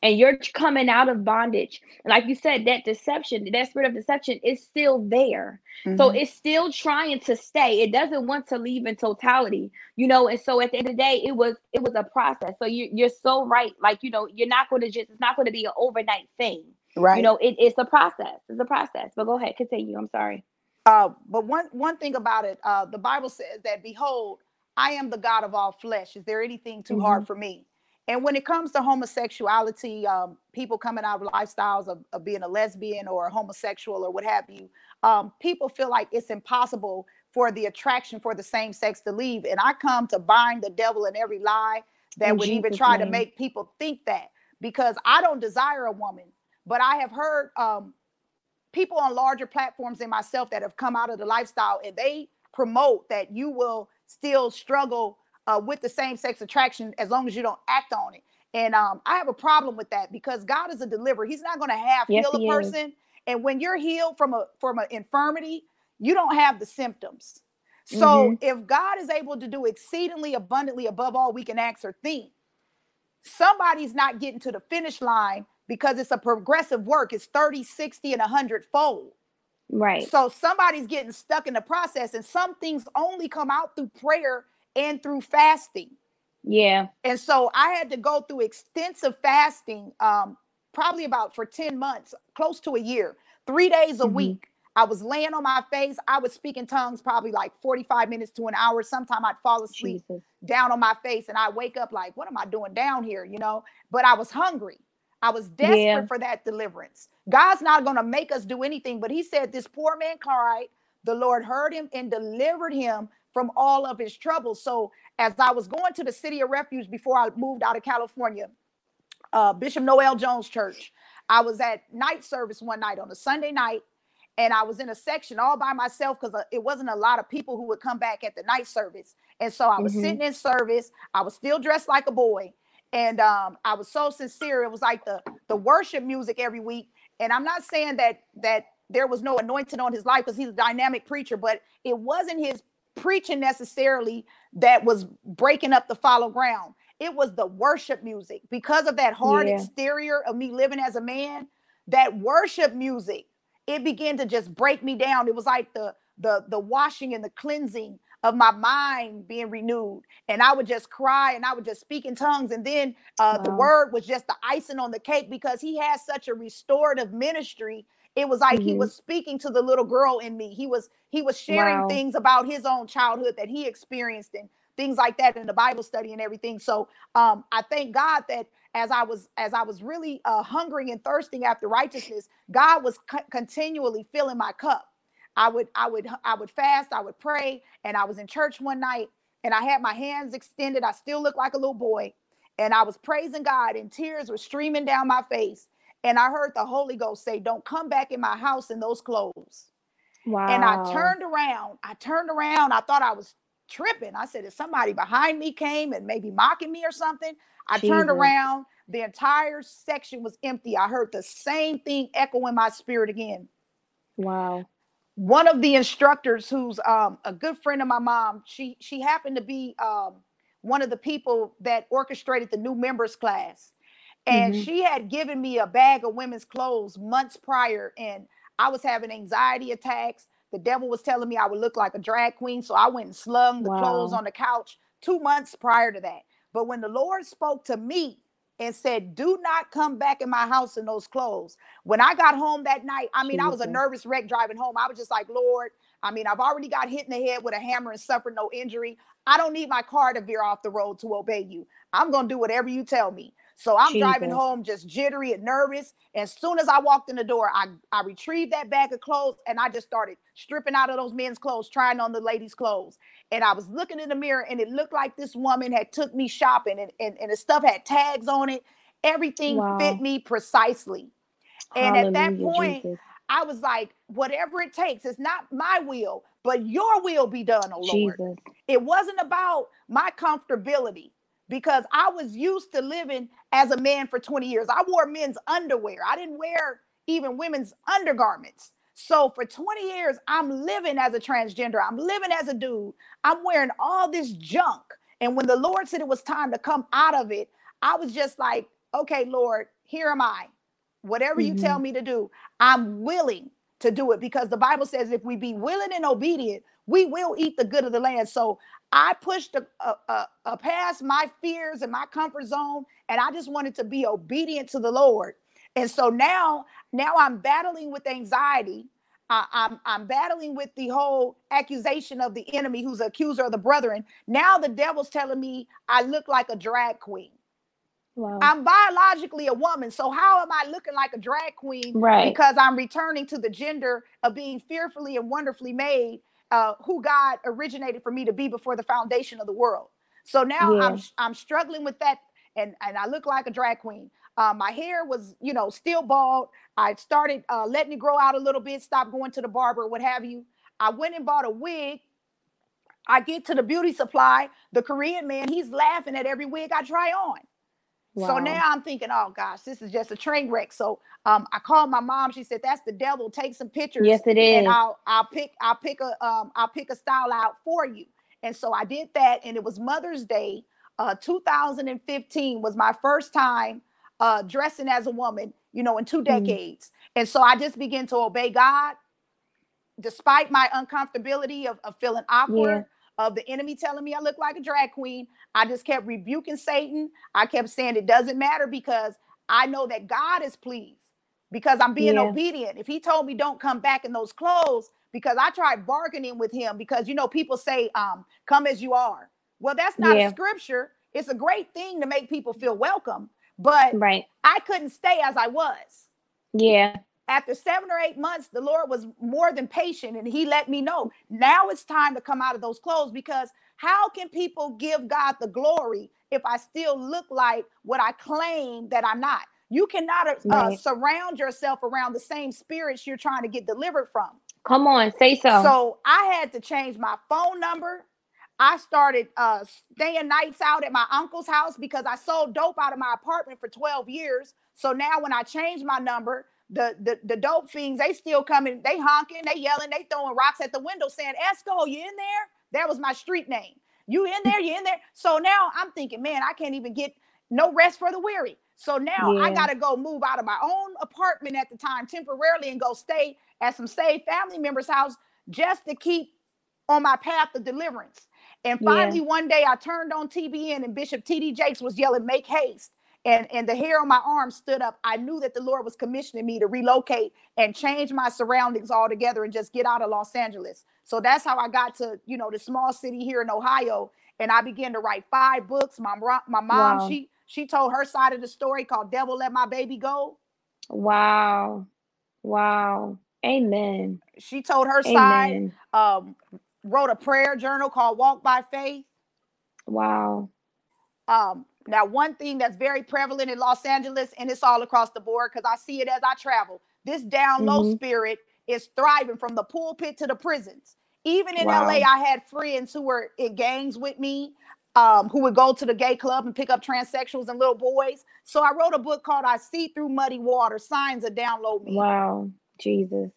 and you're coming out of bondage. Like you said that deception that spirit of deception is still there. Mm-hmm. so it's still trying to stay. It doesn't want to leave in totality you know and so at the end of the day it was it was a process. So you, you're so right. Like you know you're not going to just it's not going to be an overnight thing. Right. you know it, it's a process. It's a process. But go ahead continue. I'm sorry. Uh but one one thing about it uh the bible says that behold i am the god of all flesh. Is there anything too mm-hmm. hard for me and when it comes to homosexuality, um, people coming out of lifestyles of, of, being a lesbian or a homosexual or what have you, um, people feel like it's impossible for the attraction for the same sex to leave. And I come to bind the devil in every lie that in would Jesus even try name. to make people think that because I don't desire a woman, but I have heard um, people on larger platforms than myself that have come out of the lifestyle and they promote that you will still struggle uh, with the same sex attraction as long as you don't act on it. And um, I have a problem with that because God is a deliverer. He's not going to have yes, heal a person. Is. And when you're healed from a from an infirmity, you don't have the symptoms. So mm-hmm. if God is able to do exceedingly abundantly above all we can ask or think, somebody's not getting to the finish line because it's a progressive work. It's 30, 60, and 100 fold. Right. So somebody's getting stuck in the process, and some things only come out through prayer and through fasting. Yeah. And so I had to go through extensive fasting, um, probably about for 10 months, close to a year, three days a mm-hmm. week. I was laying on my face. I would speak in tongues probably like 45 minutes to an hour. Sometime I'd fall asleep Jesus. down on my face and I wake up like, what am I doing down here? You know, but I was hungry. I was desperate yeah. for that deliverance. God's not going to make us do anything, but he said, This poor man cried. The Lord heard him and delivered him from all of his troubles. So as I was going to the city of refuge before I moved out of California, uh, Bishop Noel Jones Church, I was at night service one night on a Sunday night, and I was in a section all by myself because uh, it wasn't a lot of people who would come back at the night service. And so I was mm-hmm. sitting in service. I was still dressed like a boy, and um, I was so sincere. It was like the the worship music every week. And I'm not saying that that there was no anointing on his life because he's a dynamic preacher, but it wasn't his preaching necessarily that was breaking up the follow ground. It was the worship music because of that hard yeah. exterior of me living as a man. That worship music, it began to just break me down. It was like the the the washing and the cleansing of my mind being renewed and i would just cry and i would just speak in tongues and then uh, wow. the word was just the icing on the cake because he has such a restorative ministry it was like mm-hmm. he was speaking to the little girl in me. He was he was sharing wow. things about his own childhood that he experienced and things like that in the Bible study and everything. So um, I thank God that as I was as I was really uh, hungering and thirsting after righteousness, God was co- continually filling my cup. I would I would I would fast, I would pray, and I was in church one night and I had my hands extended. I still looked like a little boy, and I was praising God, and tears were streaming down my face. And I heard the Holy Ghost say, Don't come back in my house in those clothes. Wow. And I turned around. I turned around. I thought I was tripping. I said, If somebody behind me came and maybe mocking me or something, I Jesus. turned around. The entire section was empty. I heard the same thing echo in my spirit again. Wow. One of the instructors, who's um, a good friend of my mom, she she happened to be um, one of the people that orchestrated the new members class and mm-hmm. she had given me a bag of women's clothes months prior and i was having anxiety attacks the devil was telling me i would look like a drag queen so i went and slung the wow. clothes on the couch two months prior to that but when the lord spoke to me and said, Do not come back in my house in those clothes. When I got home that night, I mean, Jesus. I was a nervous wreck driving home. I was just like, Lord, I mean, I've already got hit in the head with a hammer and suffered no injury. I don't need my car to veer off the road to obey you. I'm going to do whatever you tell me. So I'm Jesus. driving home just jittery and nervous. As soon as I walked in the door, I, I retrieved that bag of clothes and I just started stripping out of those men's clothes, trying on the ladies' clothes. And I was looking in the mirror and it looked like this woman had took me shopping and, and, and the stuff had tags on it. Everything wow. fit me precisely. And Hallelujah, at that point, Jesus. I was like, whatever it takes, it's not my will, but your will be done, oh Lord. Jesus. It wasn't about my comfortability because I was used to living as a man for 20 years. I wore men's underwear. I didn't wear even women's undergarments. So for 20 years, I'm living as a transgender. I'm living as a dude. I'm wearing all this junk. And when the Lord said it was time to come out of it, I was just like, okay, Lord, here am I. Whatever mm-hmm. you tell mm-hmm. me to do, I'm willing to do it because the Bible says if we be willing and obedient, we will eat the good of the land. So I pushed a, a, a, past my fears and my comfort zone, and I just wanted to be obedient to the Lord. And so now, now I'm battling with anxiety. I, I'm I'm battling with the whole accusation of the enemy, who's accuser of the brethren. Now the devil's telling me I look like a drag queen. Wow. I'm biologically a woman, so how am I looking like a drag queen? Right. Because I'm returning to the gender of being fearfully and wonderfully made, uh, who God originated for me to be before the foundation of the world. So now yeah. I'm I'm struggling with that, and and I look like a drag queen. Uh, my hair was, you know, still bald. I started uh, letting it grow out a little bit, Stop going to the barber, what have you. I went and bought a wig. I get to the beauty supply. The Korean man, he's laughing at every wig I try on. Wow. So now I'm thinking, oh gosh, this is just a train wreck. So um, I called my mom. She said, "That's the devil. Take some pictures. Yes, it is. And I'll I'll pick I'll pick a um I'll pick a style out for you." And so I did that, and it was Mother's Day. Uh, 2015 was my first time uh, dressing as a woman. You know, in two mm-hmm. decades, mm. and so I just began to obey God, despite my uncomfortability of, of feeling awkward. Yeah of the enemy telling me I look like a drag queen. I just kept rebuking Satan. I kept saying it doesn't matter because I know that God is pleased because I'm being yeah. obedient. If he told me don't come back in those clothes, because I tried bargaining with him because you know people say um come as you are. Well, that's not yeah. a scripture. It's a great thing to make people feel welcome, but right. I couldn't stay as I was. Yeah after seven or eight months, the Lord was more than patient and He let me know now it's time to come out of those clothes because how can people give God the glory if I still look like what I claim that I'm not? You cannot uh, right. surround yourself around the same spirits you're trying to get delivered from. Come on, say so. So I had to change my phone number. I started uh, staying nights out at my uncle's house because I sold dope out of my apartment for 12 years. So now when I changed my number, the, the the dope fiends, they still coming, they honking, they yelling, they throwing rocks at the window saying, Esco, you in there? That was my street name. You in there, you in there. So now I'm thinking, man, I can't even get no rest for the weary. So now yeah. I gotta go move out of my own apartment at the time temporarily and go stay at some saved family members' house just to keep on my path of deliverance. And finally, yeah. one day I turned on TBN and Bishop TD Jakes was yelling, Make haste and and the hair on my arm stood up. I knew that the lord was commissioning me to relocate and change my surroundings altogether and just get out of los angeles. So that's how i got to you know the small city here in ohio and i began to write five books. My, my mom wow. she she told her side of the story called devil let my baby go. Wow. Wow. Amen. She told her amen. side um wrote a prayer journal called walk by faith. Wow. Um now, one thing that's very prevalent in Los Angeles, and it's all across the board because I see it as I travel, this down low mm-hmm. spirit is thriving from the pulpit to the prisons. Even in wow. LA, I had friends who were in gangs with me, um, who would go to the gay club and pick up transsexuals and little boys. So I wrote a book called I See Through Muddy Water Signs of Down Low Me. Wow, Jesus.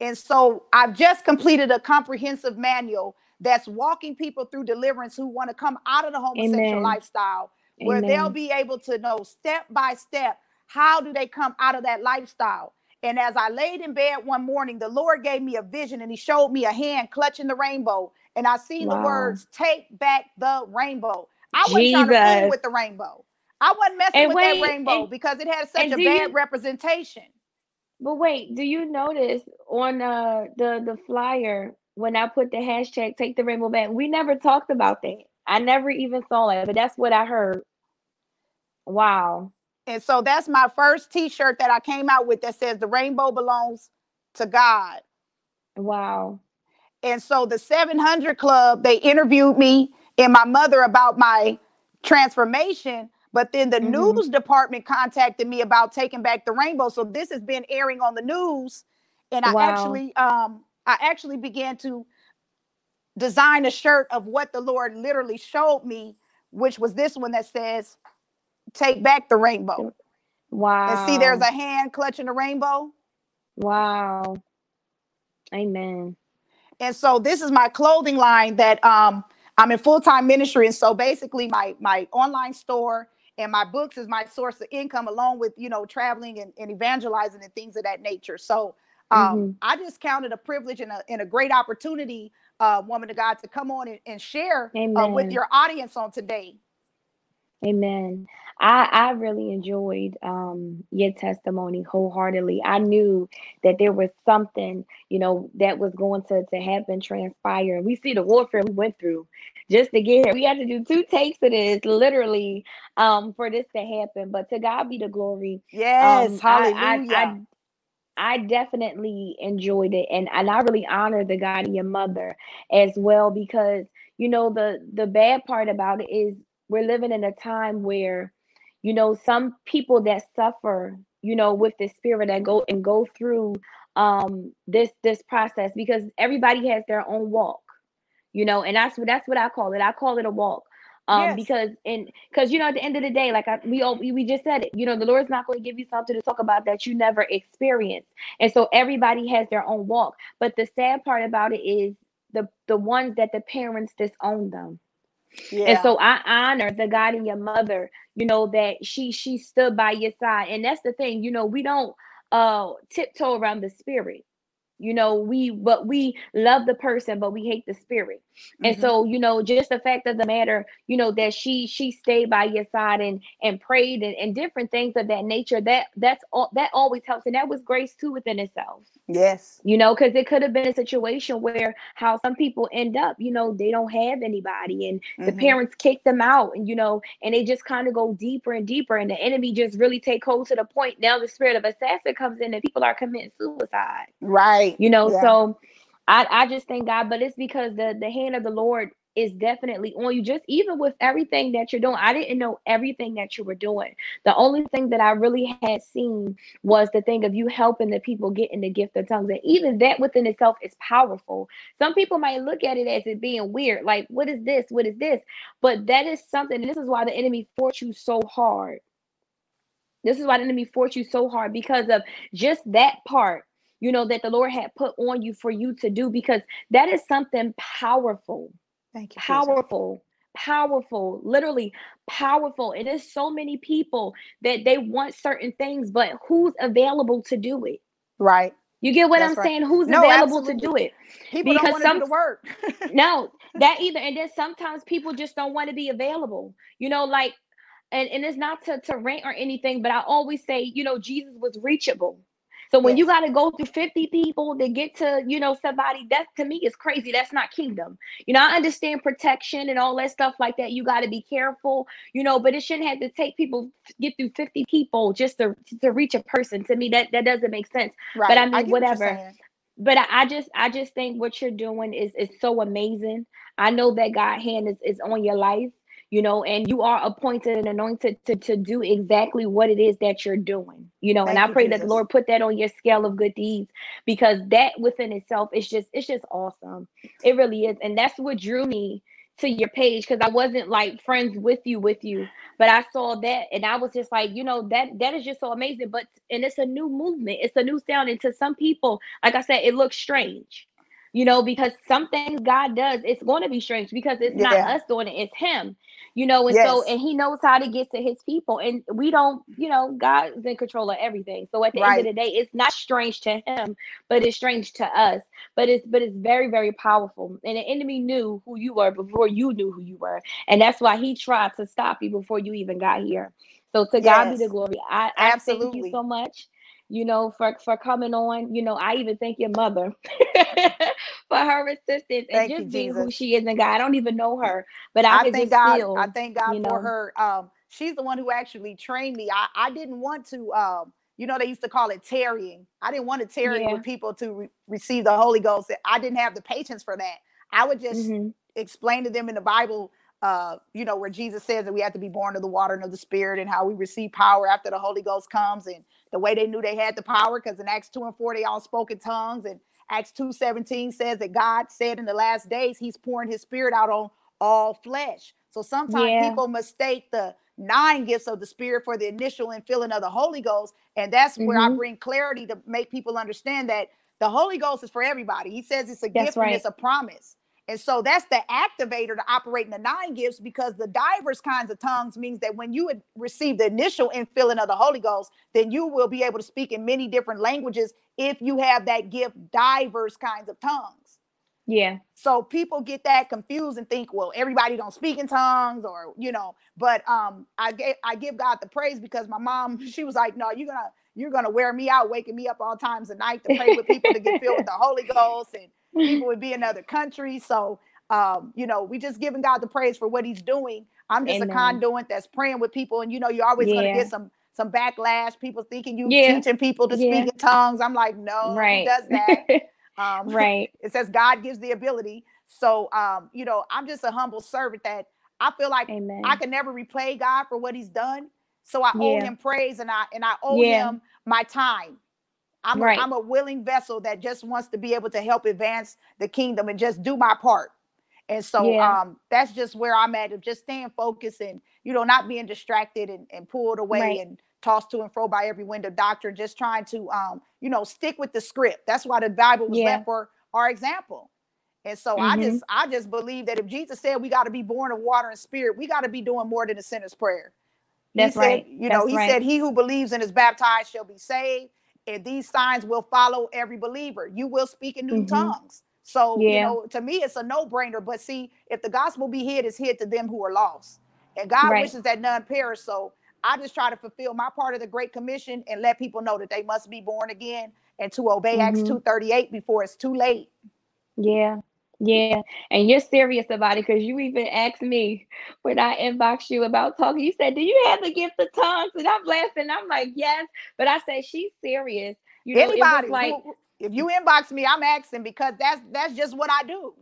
And so I've just completed a comprehensive manual that's walking people through deliverance who want to come out of the homosexual Amen. lifestyle, where Amen. they'll be able to know step by step how do they come out of that lifestyle. And as I laid in bed one morning, the Lord gave me a vision and he showed me a hand clutching the rainbow. And I seen wow. the words, take back the rainbow. I wasn't trying to with the rainbow. I wasn't messing and with wait, that rainbow and, because it had such a bad you, representation. But wait, do you notice on uh, the the flyer when I put the hashtag take the rainbow back, we never talked about that. I never even saw it, but that's what I heard. Wow. And so that's my first t-shirt that I came out with that says the rainbow belongs to God. Wow. And so the 700 Club, they interviewed me and my mother about my transformation. But then the mm-hmm. news department contacted me about taking back the rainbow. So this has been airing on the news. And I actually um I actually began to design a shirt of what the Lord literally showed me, which was this one that says, Take back the rainbow. Wow. And see, there's a hand clutching the rainbow. Wow. Amen. And so this is my clothing line that um I'm in full-time ministry. And so basically my my online store and my books is my source of income along with you know traveling and, and evangelizing and things of that nature. So um, mm-hmm. I just counted a privilege and a, and a great opportunity, uh, woman of God, to come on and, and share uh, with your audience on today. Amen. I, I really enjoyed um, your testimony wholeheartedly. I knew that there was something, you know, that was going to, to happen, transpire. And we see the warfare we went through just to get here. We had to do two takes of this, literally, um, for this to happen. But to God be the glory. Yes, um, hallelujah. I, I, I definitely enjoyed it and, and I really honor the God of your mother as well because you know the the bad part about it is we're living in a time where you know some people that suffer you know with the spirit that go and go through um this this process because everybody has their own walk you know and that's what that's what I call it. I call it a walk um yes. because and because you know at the end of the day like I, we all we just said it you know the lord's not going to give you something to talk about that you never experienced and so everybody has their own walk but the sad part about it is the the ones that the parents disown them yeah. And so I honor the God and your mother, you know, that she she stood by your side. And that's the thing, you know, we don't uh tiptoe around the spirit you know we but we love the person but we hate the spirit. Mm-hmm. and so you know just the fact of the matter you know that she she stayed by your side and and prayed and, and different things of that nature that that's all that always helps. And that was grace too within itself. Yes. You know because it could have been a situation where how some people end up you know they don't have anybody and mm-hmm. the parents kick them out and you know and they just kind of go deeper and deeper and the enemy just really take hold to the point now the spirit of assassin comes in and people are committing suicide. Right Right. You know, yeah. so I, I just thank God, but it's because the the hand of the Lord is definitely on you. Just even with everything that you're doing, I didn't know everything that you were doing. The only thing that I really had seen was the thing of you helping the people get in the gift of tongues. And even that within itself is powerful. Some people might look at it as it being weird, like, what is this? What is this? But that is something, this is why the enemy fought you so hard. This is why the enemy fought you so hard because of just that part you know, that the Lord had put on you for you to do because that is something powerful. Thank you. Powerful. Jesus. Powerful, literally powerful. It is so many people that they want certain things, but who's available to do it? Right. You get what That's I'm right. saying? Who's no, available absolutely. to do it? People because don't want some, to do the work. *laughs* no, that either. And then sometimes people just don't want to be available. You know, like, and, and it's not to, to rant or anything, but I always say, you know, Jesus was reachable. So when yes. you got to go through 50 people to get to, you know, somebody, that to me is crazy. That's not kingdom. You know, I understand protection and all that stuff like that. You got to be careful, you know, but it shouldn't have to take people get through 50 people just to to reach a person. To me, that that doesn't make sense. Right. But I mean, I whatever. But I, I just I just think what you're doing is is so amazing. I know that God hand is, is on your life you know, and you are appointed and anointed to, to do exactly what it is that you're doing, you know. Thank and I pray Jesus. that the Lord put that on your scale of good deeds because that within itself is just it's just awesome. It really is. And that's what drew me to your page because I wasn't like friends with you with you, but I saw that and I was just like, you know, that that is just so amazing. But and it's a new movement, it's a new sound. And to some people, like I said, it looks strange you know, because some things God does, it's going to be strange because it's not us doing it, it's Him, you know, and yes. so, and He knows how to get to His people, and we don't, you know, God's in control of everything. So at the right. end of the day, it's not strange to Him, but it's strange to us. But it's, but it's very, very powerful. And the enemy knew who you were before you knew who you were, and that's why he tried to stop you before you even got here. So to yes. God be the glory. I, I thank you so much you know, for for coming on. You know, I even thank your mother *laughs* for her assistance and just you, being Jesus. who she is and God. I don't even know her, but I, I thank God. Feel, I thank God for know. her. Um, she's the one who actually trained me. I, I didn't want to um, you know, they used to call it tarrying. I didn't want to tarry yeah. with people to re- receive the Holy Ghost. I didn't have the patience for that. I would just mm-hmm. explain to them in the Bible uh, you know, where Jesus says that we have to be born of the water and of the spirit and how we receive power after the Holy Ghost comes and the way they knew they had the power because in Acts 2 and 4 they all spoke in tongues and Acts 2 17 says that God said in the last days he's pouring his spirit out on all flesh. So sometimes yeah. people mistake the nine gifts of the spirit for the initial infilling of the Holy Ghost. And that's mm-hmm. where I mm-hmm. bring clarity to make people understand that the Holy Ghost is for everybody. He says it's a that's gift right. and it's a promise. And so that's the activator to operate in the nine gifts because the diverse kinds of tongues means that when you receive the initial infilling of the Holy Ghost, then you will be able to speak in many different languages if you have that gift, diverse kinds of tongues. Yeah. So people get that confused and think, well, everybody don't speak in tongues or, you know, but um I gave I give God the praise because my mom, *laughs* she was like, no, you're gonna you're gonna wear me out, waking me up all times of night to pray with people to get filled with the Holy Ghost and people would be in other countries. So, um, you know, we just giving God the praise for what He's doing. I'm just Amen. a conduit that's praying with people, and you know, you're always yeah. going to get some some backlash. People thinking you yeah. teaching people to yeah. speak in tongues. I'm like, no, right. does that? *laughs* um, right. *laughs* It says God gives the ability. So, um, you know, I'm just a humble servant that I feel like Amen. I can never repay God for what He's done. So I owe Him praise, and I and I owe Him my time. I'm, right. a, I'm a willing vessel that just wants to be able to help advance the kingdom and just do my part. And so yeah. um, that's just where I'm at of just staying focused and, you know, not being distracted and, and pulled away right. and tossed to and fro by every wind of doctrine, just trying to, um, you know, stick with the script. That's why the Bible was yeah. left for our example. And so mm-hmm. I just, I just believe that if Jesus said we got to be born of water and spirit, we got to be doing more than a sinner's prayer. That's he right. Said, you know, That's he right. said, "He who believes and is baptized shall be saved." And these signs will follow every believer. You will speak in new mm-hmm. tongues. So, yeah. you know, to me, it's a no brainer. But see, if the gospel be hid, it's hid to them who are lost. And God right. wishes that none perish. So I just try to fulfill my part of the Great Commission and let people know that they must be born again and to obey mm-hmm. Acts 238 before it's too late. Yeah. Yeah, and you're serious about it because you even asked me when I inboxed you about talking. You said, "Do you have the gift of tongues?" And I'm laughing. I'm like, "Yes," but I said she's serious. You know, anybody like who, if you inbox me, I'm asking because that's that's just what I do.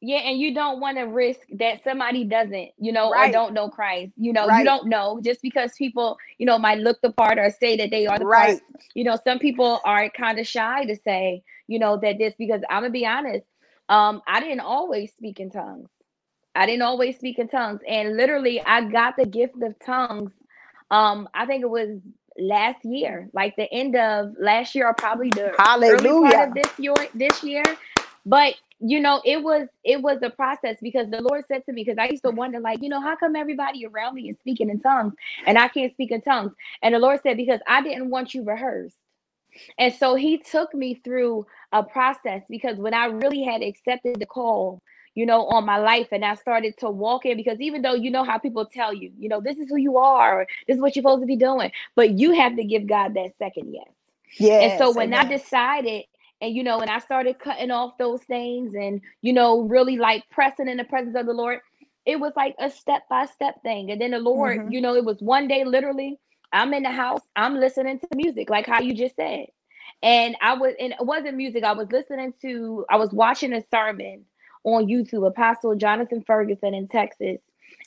Yeah, and you don't want to risk that somebody doesn't, you know, right. or don't know Christ. You know, right. you don't know just because people, you know, might look the part or say that they are the right. part. You know, some people are kind of shy to say, you know, that this because I'm gonna be honest um, I didn't always speak in tongues. I didn't always speak in tongues. And literally, I got the gift of tongues. Um, I think it was last year, like the end of last year, or probably the Hallelujah. early part of this year. This year, but you know, it was it was a process because the Lord said to me, because I used to wonder, like, you know, how come everybody around me is speaking in tongues and I can't speak in tongues? And the Lord said, because I didn't want you rehearsed. And so he took me through a process because when I really had accepted the call, you know, on my life and I started to walk in because even though you know how people tell you, you know, this is who you are, this is what you're supposed to be doing, but you have to give God that second yes. Yeah. And so when amen. I decided and you know, and I started cutting off those things and you know, really like pressing in the presence of the Lord, it was like a step by step thing. And then the Lord, mm-hmm. you know, it was one day literally I'm in the house, I'm listening to music, like how you just said. And I was, and it wasn't music, I was listening to, I was watching a sermon on YouTube, Apostle Jonathan Ferguson in Texas.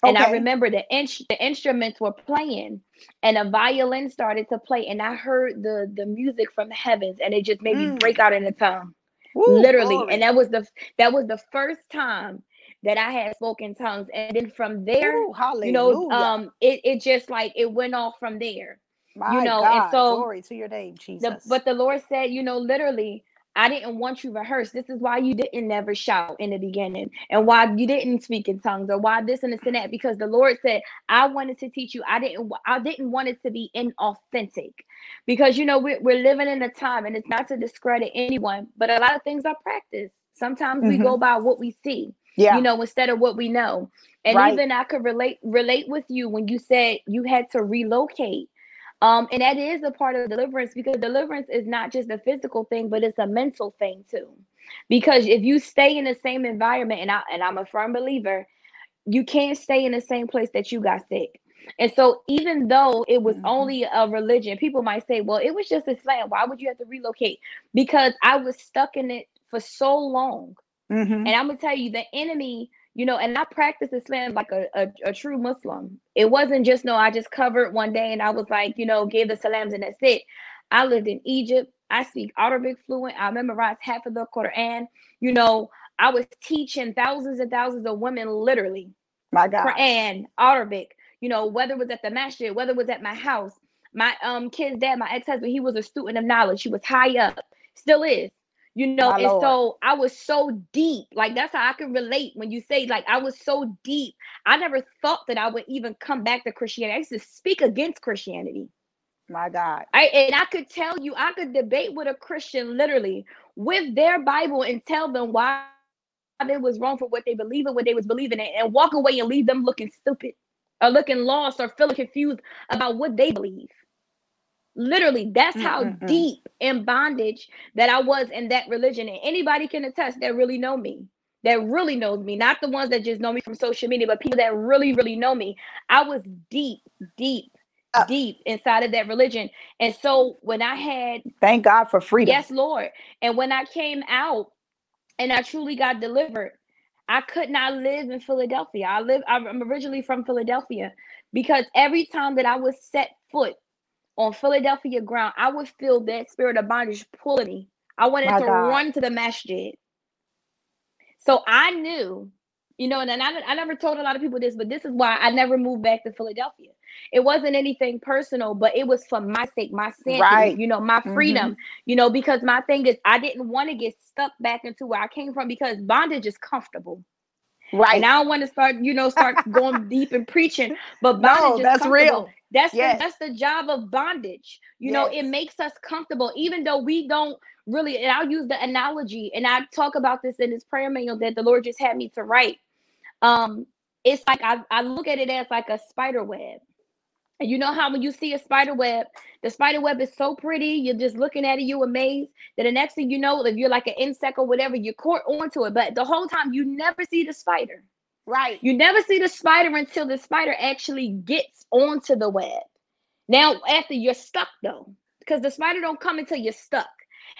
And okay. I remember the, in- the instruments were playing and a violin started to play. And I heard the, the music from the heavens and it just made mm. me break out in a tongue. Ooh, literally. Glory. And that was the that was the first time that I had spoken tongues. And then from there, Ooh, you know, um, it, it just like it went off from there. My you know, God, and so glory to your name, Jesus. The, but the Lord said, you know, literally, I didn't want you rehearsed. This is why you didn't never shout in the beginning, and why you didn't speak in tongues, or why this and this and that. Because the Lord said, "I wanted to teach you. I didn't. I didn't want it to be inauthentic." Because you know we're, we're living in a time, and it's not to discredit anyone, but a lot of things are practiced. Sometimes mm-hmm. we go by what we see, yeah. you know, instead of what we know. And right. even I could relate relate with you when you said you had to relocate um, and that is a part of deliverance because deliverance is not just a physical thing, but it's a mental thing too. Because if you stay in the same environment, and I and I'm a firm believer, you can't stay in the same place that you got sick. And so, even though it was mm-hmm. only a religion, people might say, well, it was just a Islam. Why would you have to relocate? Because I was stuck in it for so long. Mm-hmm. And I'm going to tell you, the enemy you know, and I practiced Islam like a, a, a, true Muslim. It wasn't just no, I just covered one day and I was like, you know, gave the salams and that's it. I lived in Egypt. I speak Arabic fluent. I memorized half of the Quran. You know, I was teaching thousands and thousands of women literally. My God. Quran, Arabic, you know, whether it was at the masjid, whether it was at my house. My um kid's dad, my ex-husband, he was a student of knowledge. He was high up, still is you know My and Lord. so i was so deep like that's how i can relate when you say like i was so deep. I never thought that i would even come back to christianity. I used to speak against christianity. My god. I, and i could tell you i could debate with a christian literally with their bible and tell them why they was wrong for what they believe in what they was believing in and walk away and leave them looking stupid or looking lost or feeling confused about what they believe Literally, that's how deep in bondage that I was in that religion. And anybody can attest that really know me, that really knows me, not the ones that just know me from social media, but people that really, really know me. I was deep, deep, uh, deep inside of that religion. And so when I had thank God for freedom. Yes, Lord. And when I came out and I truly got delivered, I could not live in Philadelphia. I live I'm originally from Philadelphia because every time that I was set foot on Philadelphia ground, I would feel that spirit of bondage pulling me. I wanted My to God. run to the masjid. So I knew, you know, and I, I never told a lot of people this, but this is why I never moved back to Philadelphia. It wasn't anything personal, but it was for my sake, my sanity, right. you know, my mm-hmm. freedom, mm-hmm. you know, because my thing is I didn't want to get stuck back into where I came from because bondage is comfortable. Right. And I don't want to start, you know, start *laughs* going deep and preaching, but bondage no, that's real. That's yes. the, that's the job of bondage. You yes. know, it makes us comfortable, even though we don't really. And I'll use the analogy, and I talk about this in this prayer manual that the Lord just had me to write. Um, it's like I, I look at it as like a spider web. And you know how when you see a spider web, the spider web is so pretty, you're just looking at it, you amazed. That the next thing you know, if you're like an insect or whatever, you caught onto it. But the whole time you never see the spider. Right. You never see the spider until the spider actually gets onto the web. Now, after you're stuck though, because the spider don't come until you're stuck.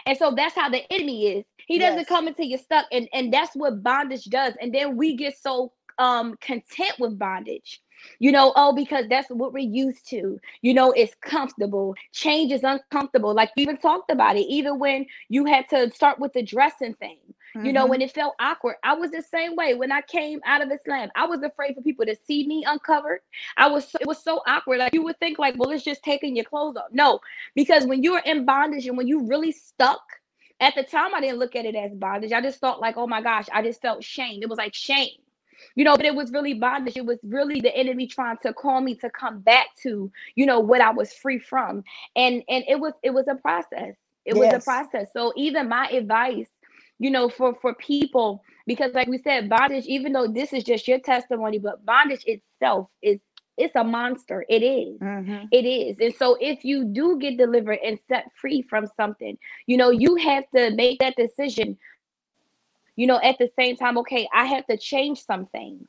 And so that's how the enemy is. He doesn't yes. come until you're stuck. And, and that's what bondage does. And then we get so um content with bondage you know, oh, because that's what we're used to. You know, it's comfortable. Change is uncomfortable. Like you even talked about it, even when you had to start with the dressing thing. Mm-hmm. You know, when mm-hmm. it felt awkward. I was the same way when I came out of Islam. I was afraid for people to see me uncovered. I was so, it was so awkward. Like you would think like, well, it's just taking your clothes off. No, because when you're in bondage and when you really stuck, at the time I didn't look at it as bondage. I just thought like, oh my gosh, I just felt shame. It was like shame you know, but it was really bondage. It was really the enemy trying to call me to come back to, you know, what I was free from. And and it was it was a process. It yes. was a process. So even my advice, you know, for for people, because like we said, bondage, even though this is just your testimony, but bondage itself is it's a monster. It is. Mm-hmm. It is. And so if you do get delivered and set free from something, you know, you have to make that decision you know, at the same time, okay, I have to change some things,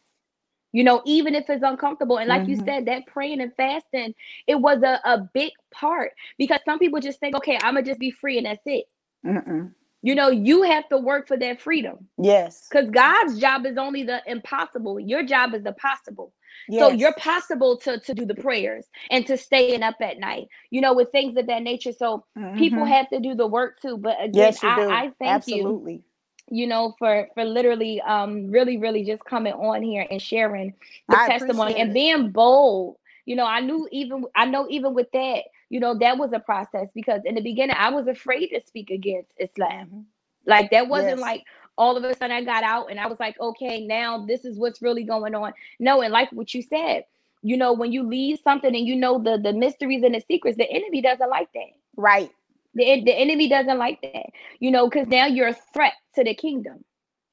you know, even if it's uncomfortable. And like mm-hmm. you said, that praying and fasting, it was a, a big part because some people just think, okay, I'm gonna just be free and that's it. Mm-mm. You know, you have to work for that freedom. Yes. Because God's job is only the impossible. Your job is the possible. Yes. So you're possible to to do the prayers and to staying up at night, you know, with things of that nature. So mm-hmm. people have to do the work too. But again, yes, I, I, thank Absolutely. you you know, for for literally um really, really just coming on here and sharing the I testimony and being bold. You know, I knew even I know even with that, you know, that was a process because in the beginning I was afraid to speak against Islam. Mhm. Like that wasn't Yes. like all of a sudden I got out and I was like, okay, now this is what's really going on. No, and like what you said, you know, when you leave something and you know the the mysteries and the secrets, the enemy doesn't like that. Right. The, the enemy doesn't like that, you know, because now you're a threat to the kingdom.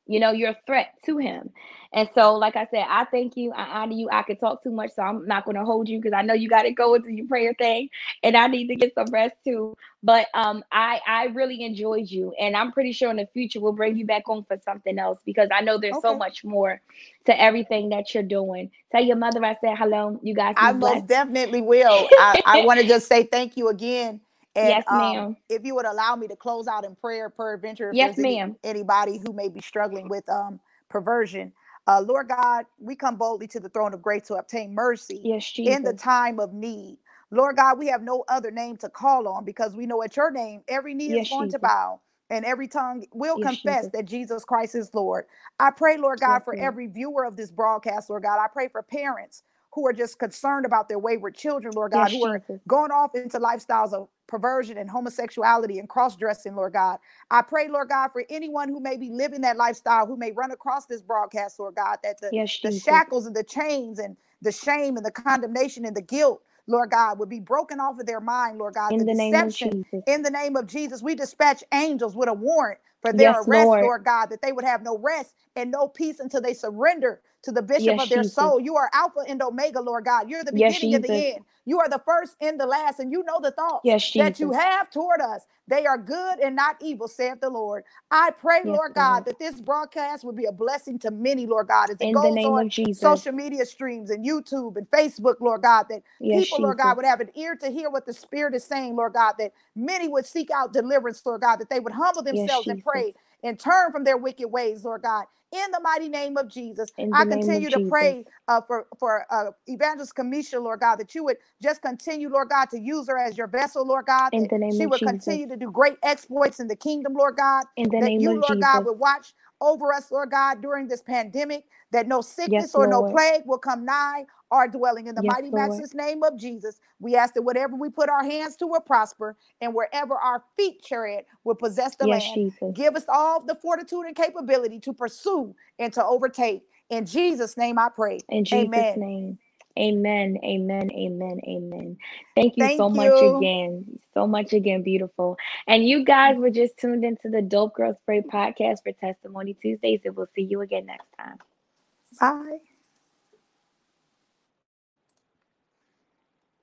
You know, you're a threat to him. And so, like I said, I thank you. I honor you. I could talk too much, so I'm not going to hold you because I know you got to go into your prayer thing, and I need to get some rest too. But um, I I really enjoyed you, and I'm pretty sure in the future we'll bring you back on for something else because I know there's so much more to everything that you're doing. Tell your mother I said hello. You guys, I blessed. most definitely will. I, I want to just say thank you again. And Yes, um, ma'am. if you would allow me to close out in prayer per adventure, Yes, there's any- ma'am. anybody who may be struggling with um perversion. Uh, Lord God, we come boldly to the throne of grace to obtain mercy Yes, Jesus. in the time of need. Lord God, we have no other name to call on because we know at your name every knee Yes, is going to bow and every tongue will Yes, confess Jesus. that Jesus Christ is Lord. I pray, Lord God, Yes, for Lord. every viewer of this broadcast, Lord God. I pray for parents who are just concerned about their wayward children, Lord God, who are going off into lifestyles of perversion and homosexuality and cross dressing, Lord God. I pray, Lord God, for anyone who may be living that lifestyle, who may run across this broadcast, Lord God, that the, Yes, the shackles and the chains and the shame and the condemnation and the guilt, Lord God, would be broken off of their mind, Lord God. In the the name of Jesus. in the name of Jesus, we dispatch angels with a warrant for their Yes, arrest, Lord. Lord God, that they would have no rest and no peace until they surrender to the bishop Yes, of their Jesus. soul. You are Alpha and Omega, Lord God. You're the Yes, beginning and the end. You are the first and the last, and you know the thoughts Yes, that you have toward us. They are good and not evil, saith the Lord. I pray, Yes, Lord God, Lord. that this broadcast would be a blessing to many, Lord God, as it In the goes name on of Jesus. social media streams and YouTube and Facebook, Lord God, that Yes, people, Lord God, Jesus. would have an ear to hear what the Spirit is saying, Lord God, that many would seek out deliverance, Lord God, that they would humble Yes, themselves and Jesus. pray and turn from their wicked ways, Lord God. In the mighty name of Jesus, I the name of continue to Jesus. pray uh, for for uh, Evangelist Kamisha, Lord God, that you would just continue, Lord God, to use her as your vessel, Lord God, In the name she of would Jesus. continue to do great exploits in the kingdom, Lord God, In the that name you, of Lord God, would watch over us, Lord God, during this pandemic, that no sickness Yes, or no plague will come nigh our dwelling. In the Yes, mighty, Lord. matchless name of Jesus, we ask that whatever we put our hands to will prosper, and wherever our feet tread will possess the Yes, land. Jesus. Give us all the fortitude and capability to pursue and to overtake. In Jesus' name I pray. In Jesus' Amen. name. Amen. Amen. Amen. Amen. Thank you so Thank much again. So much again, beautiful. And you guys were just tuned into the Dope Girlz Pray podcast for Testimony Tuesdays, and we'll see you again next time. Bye.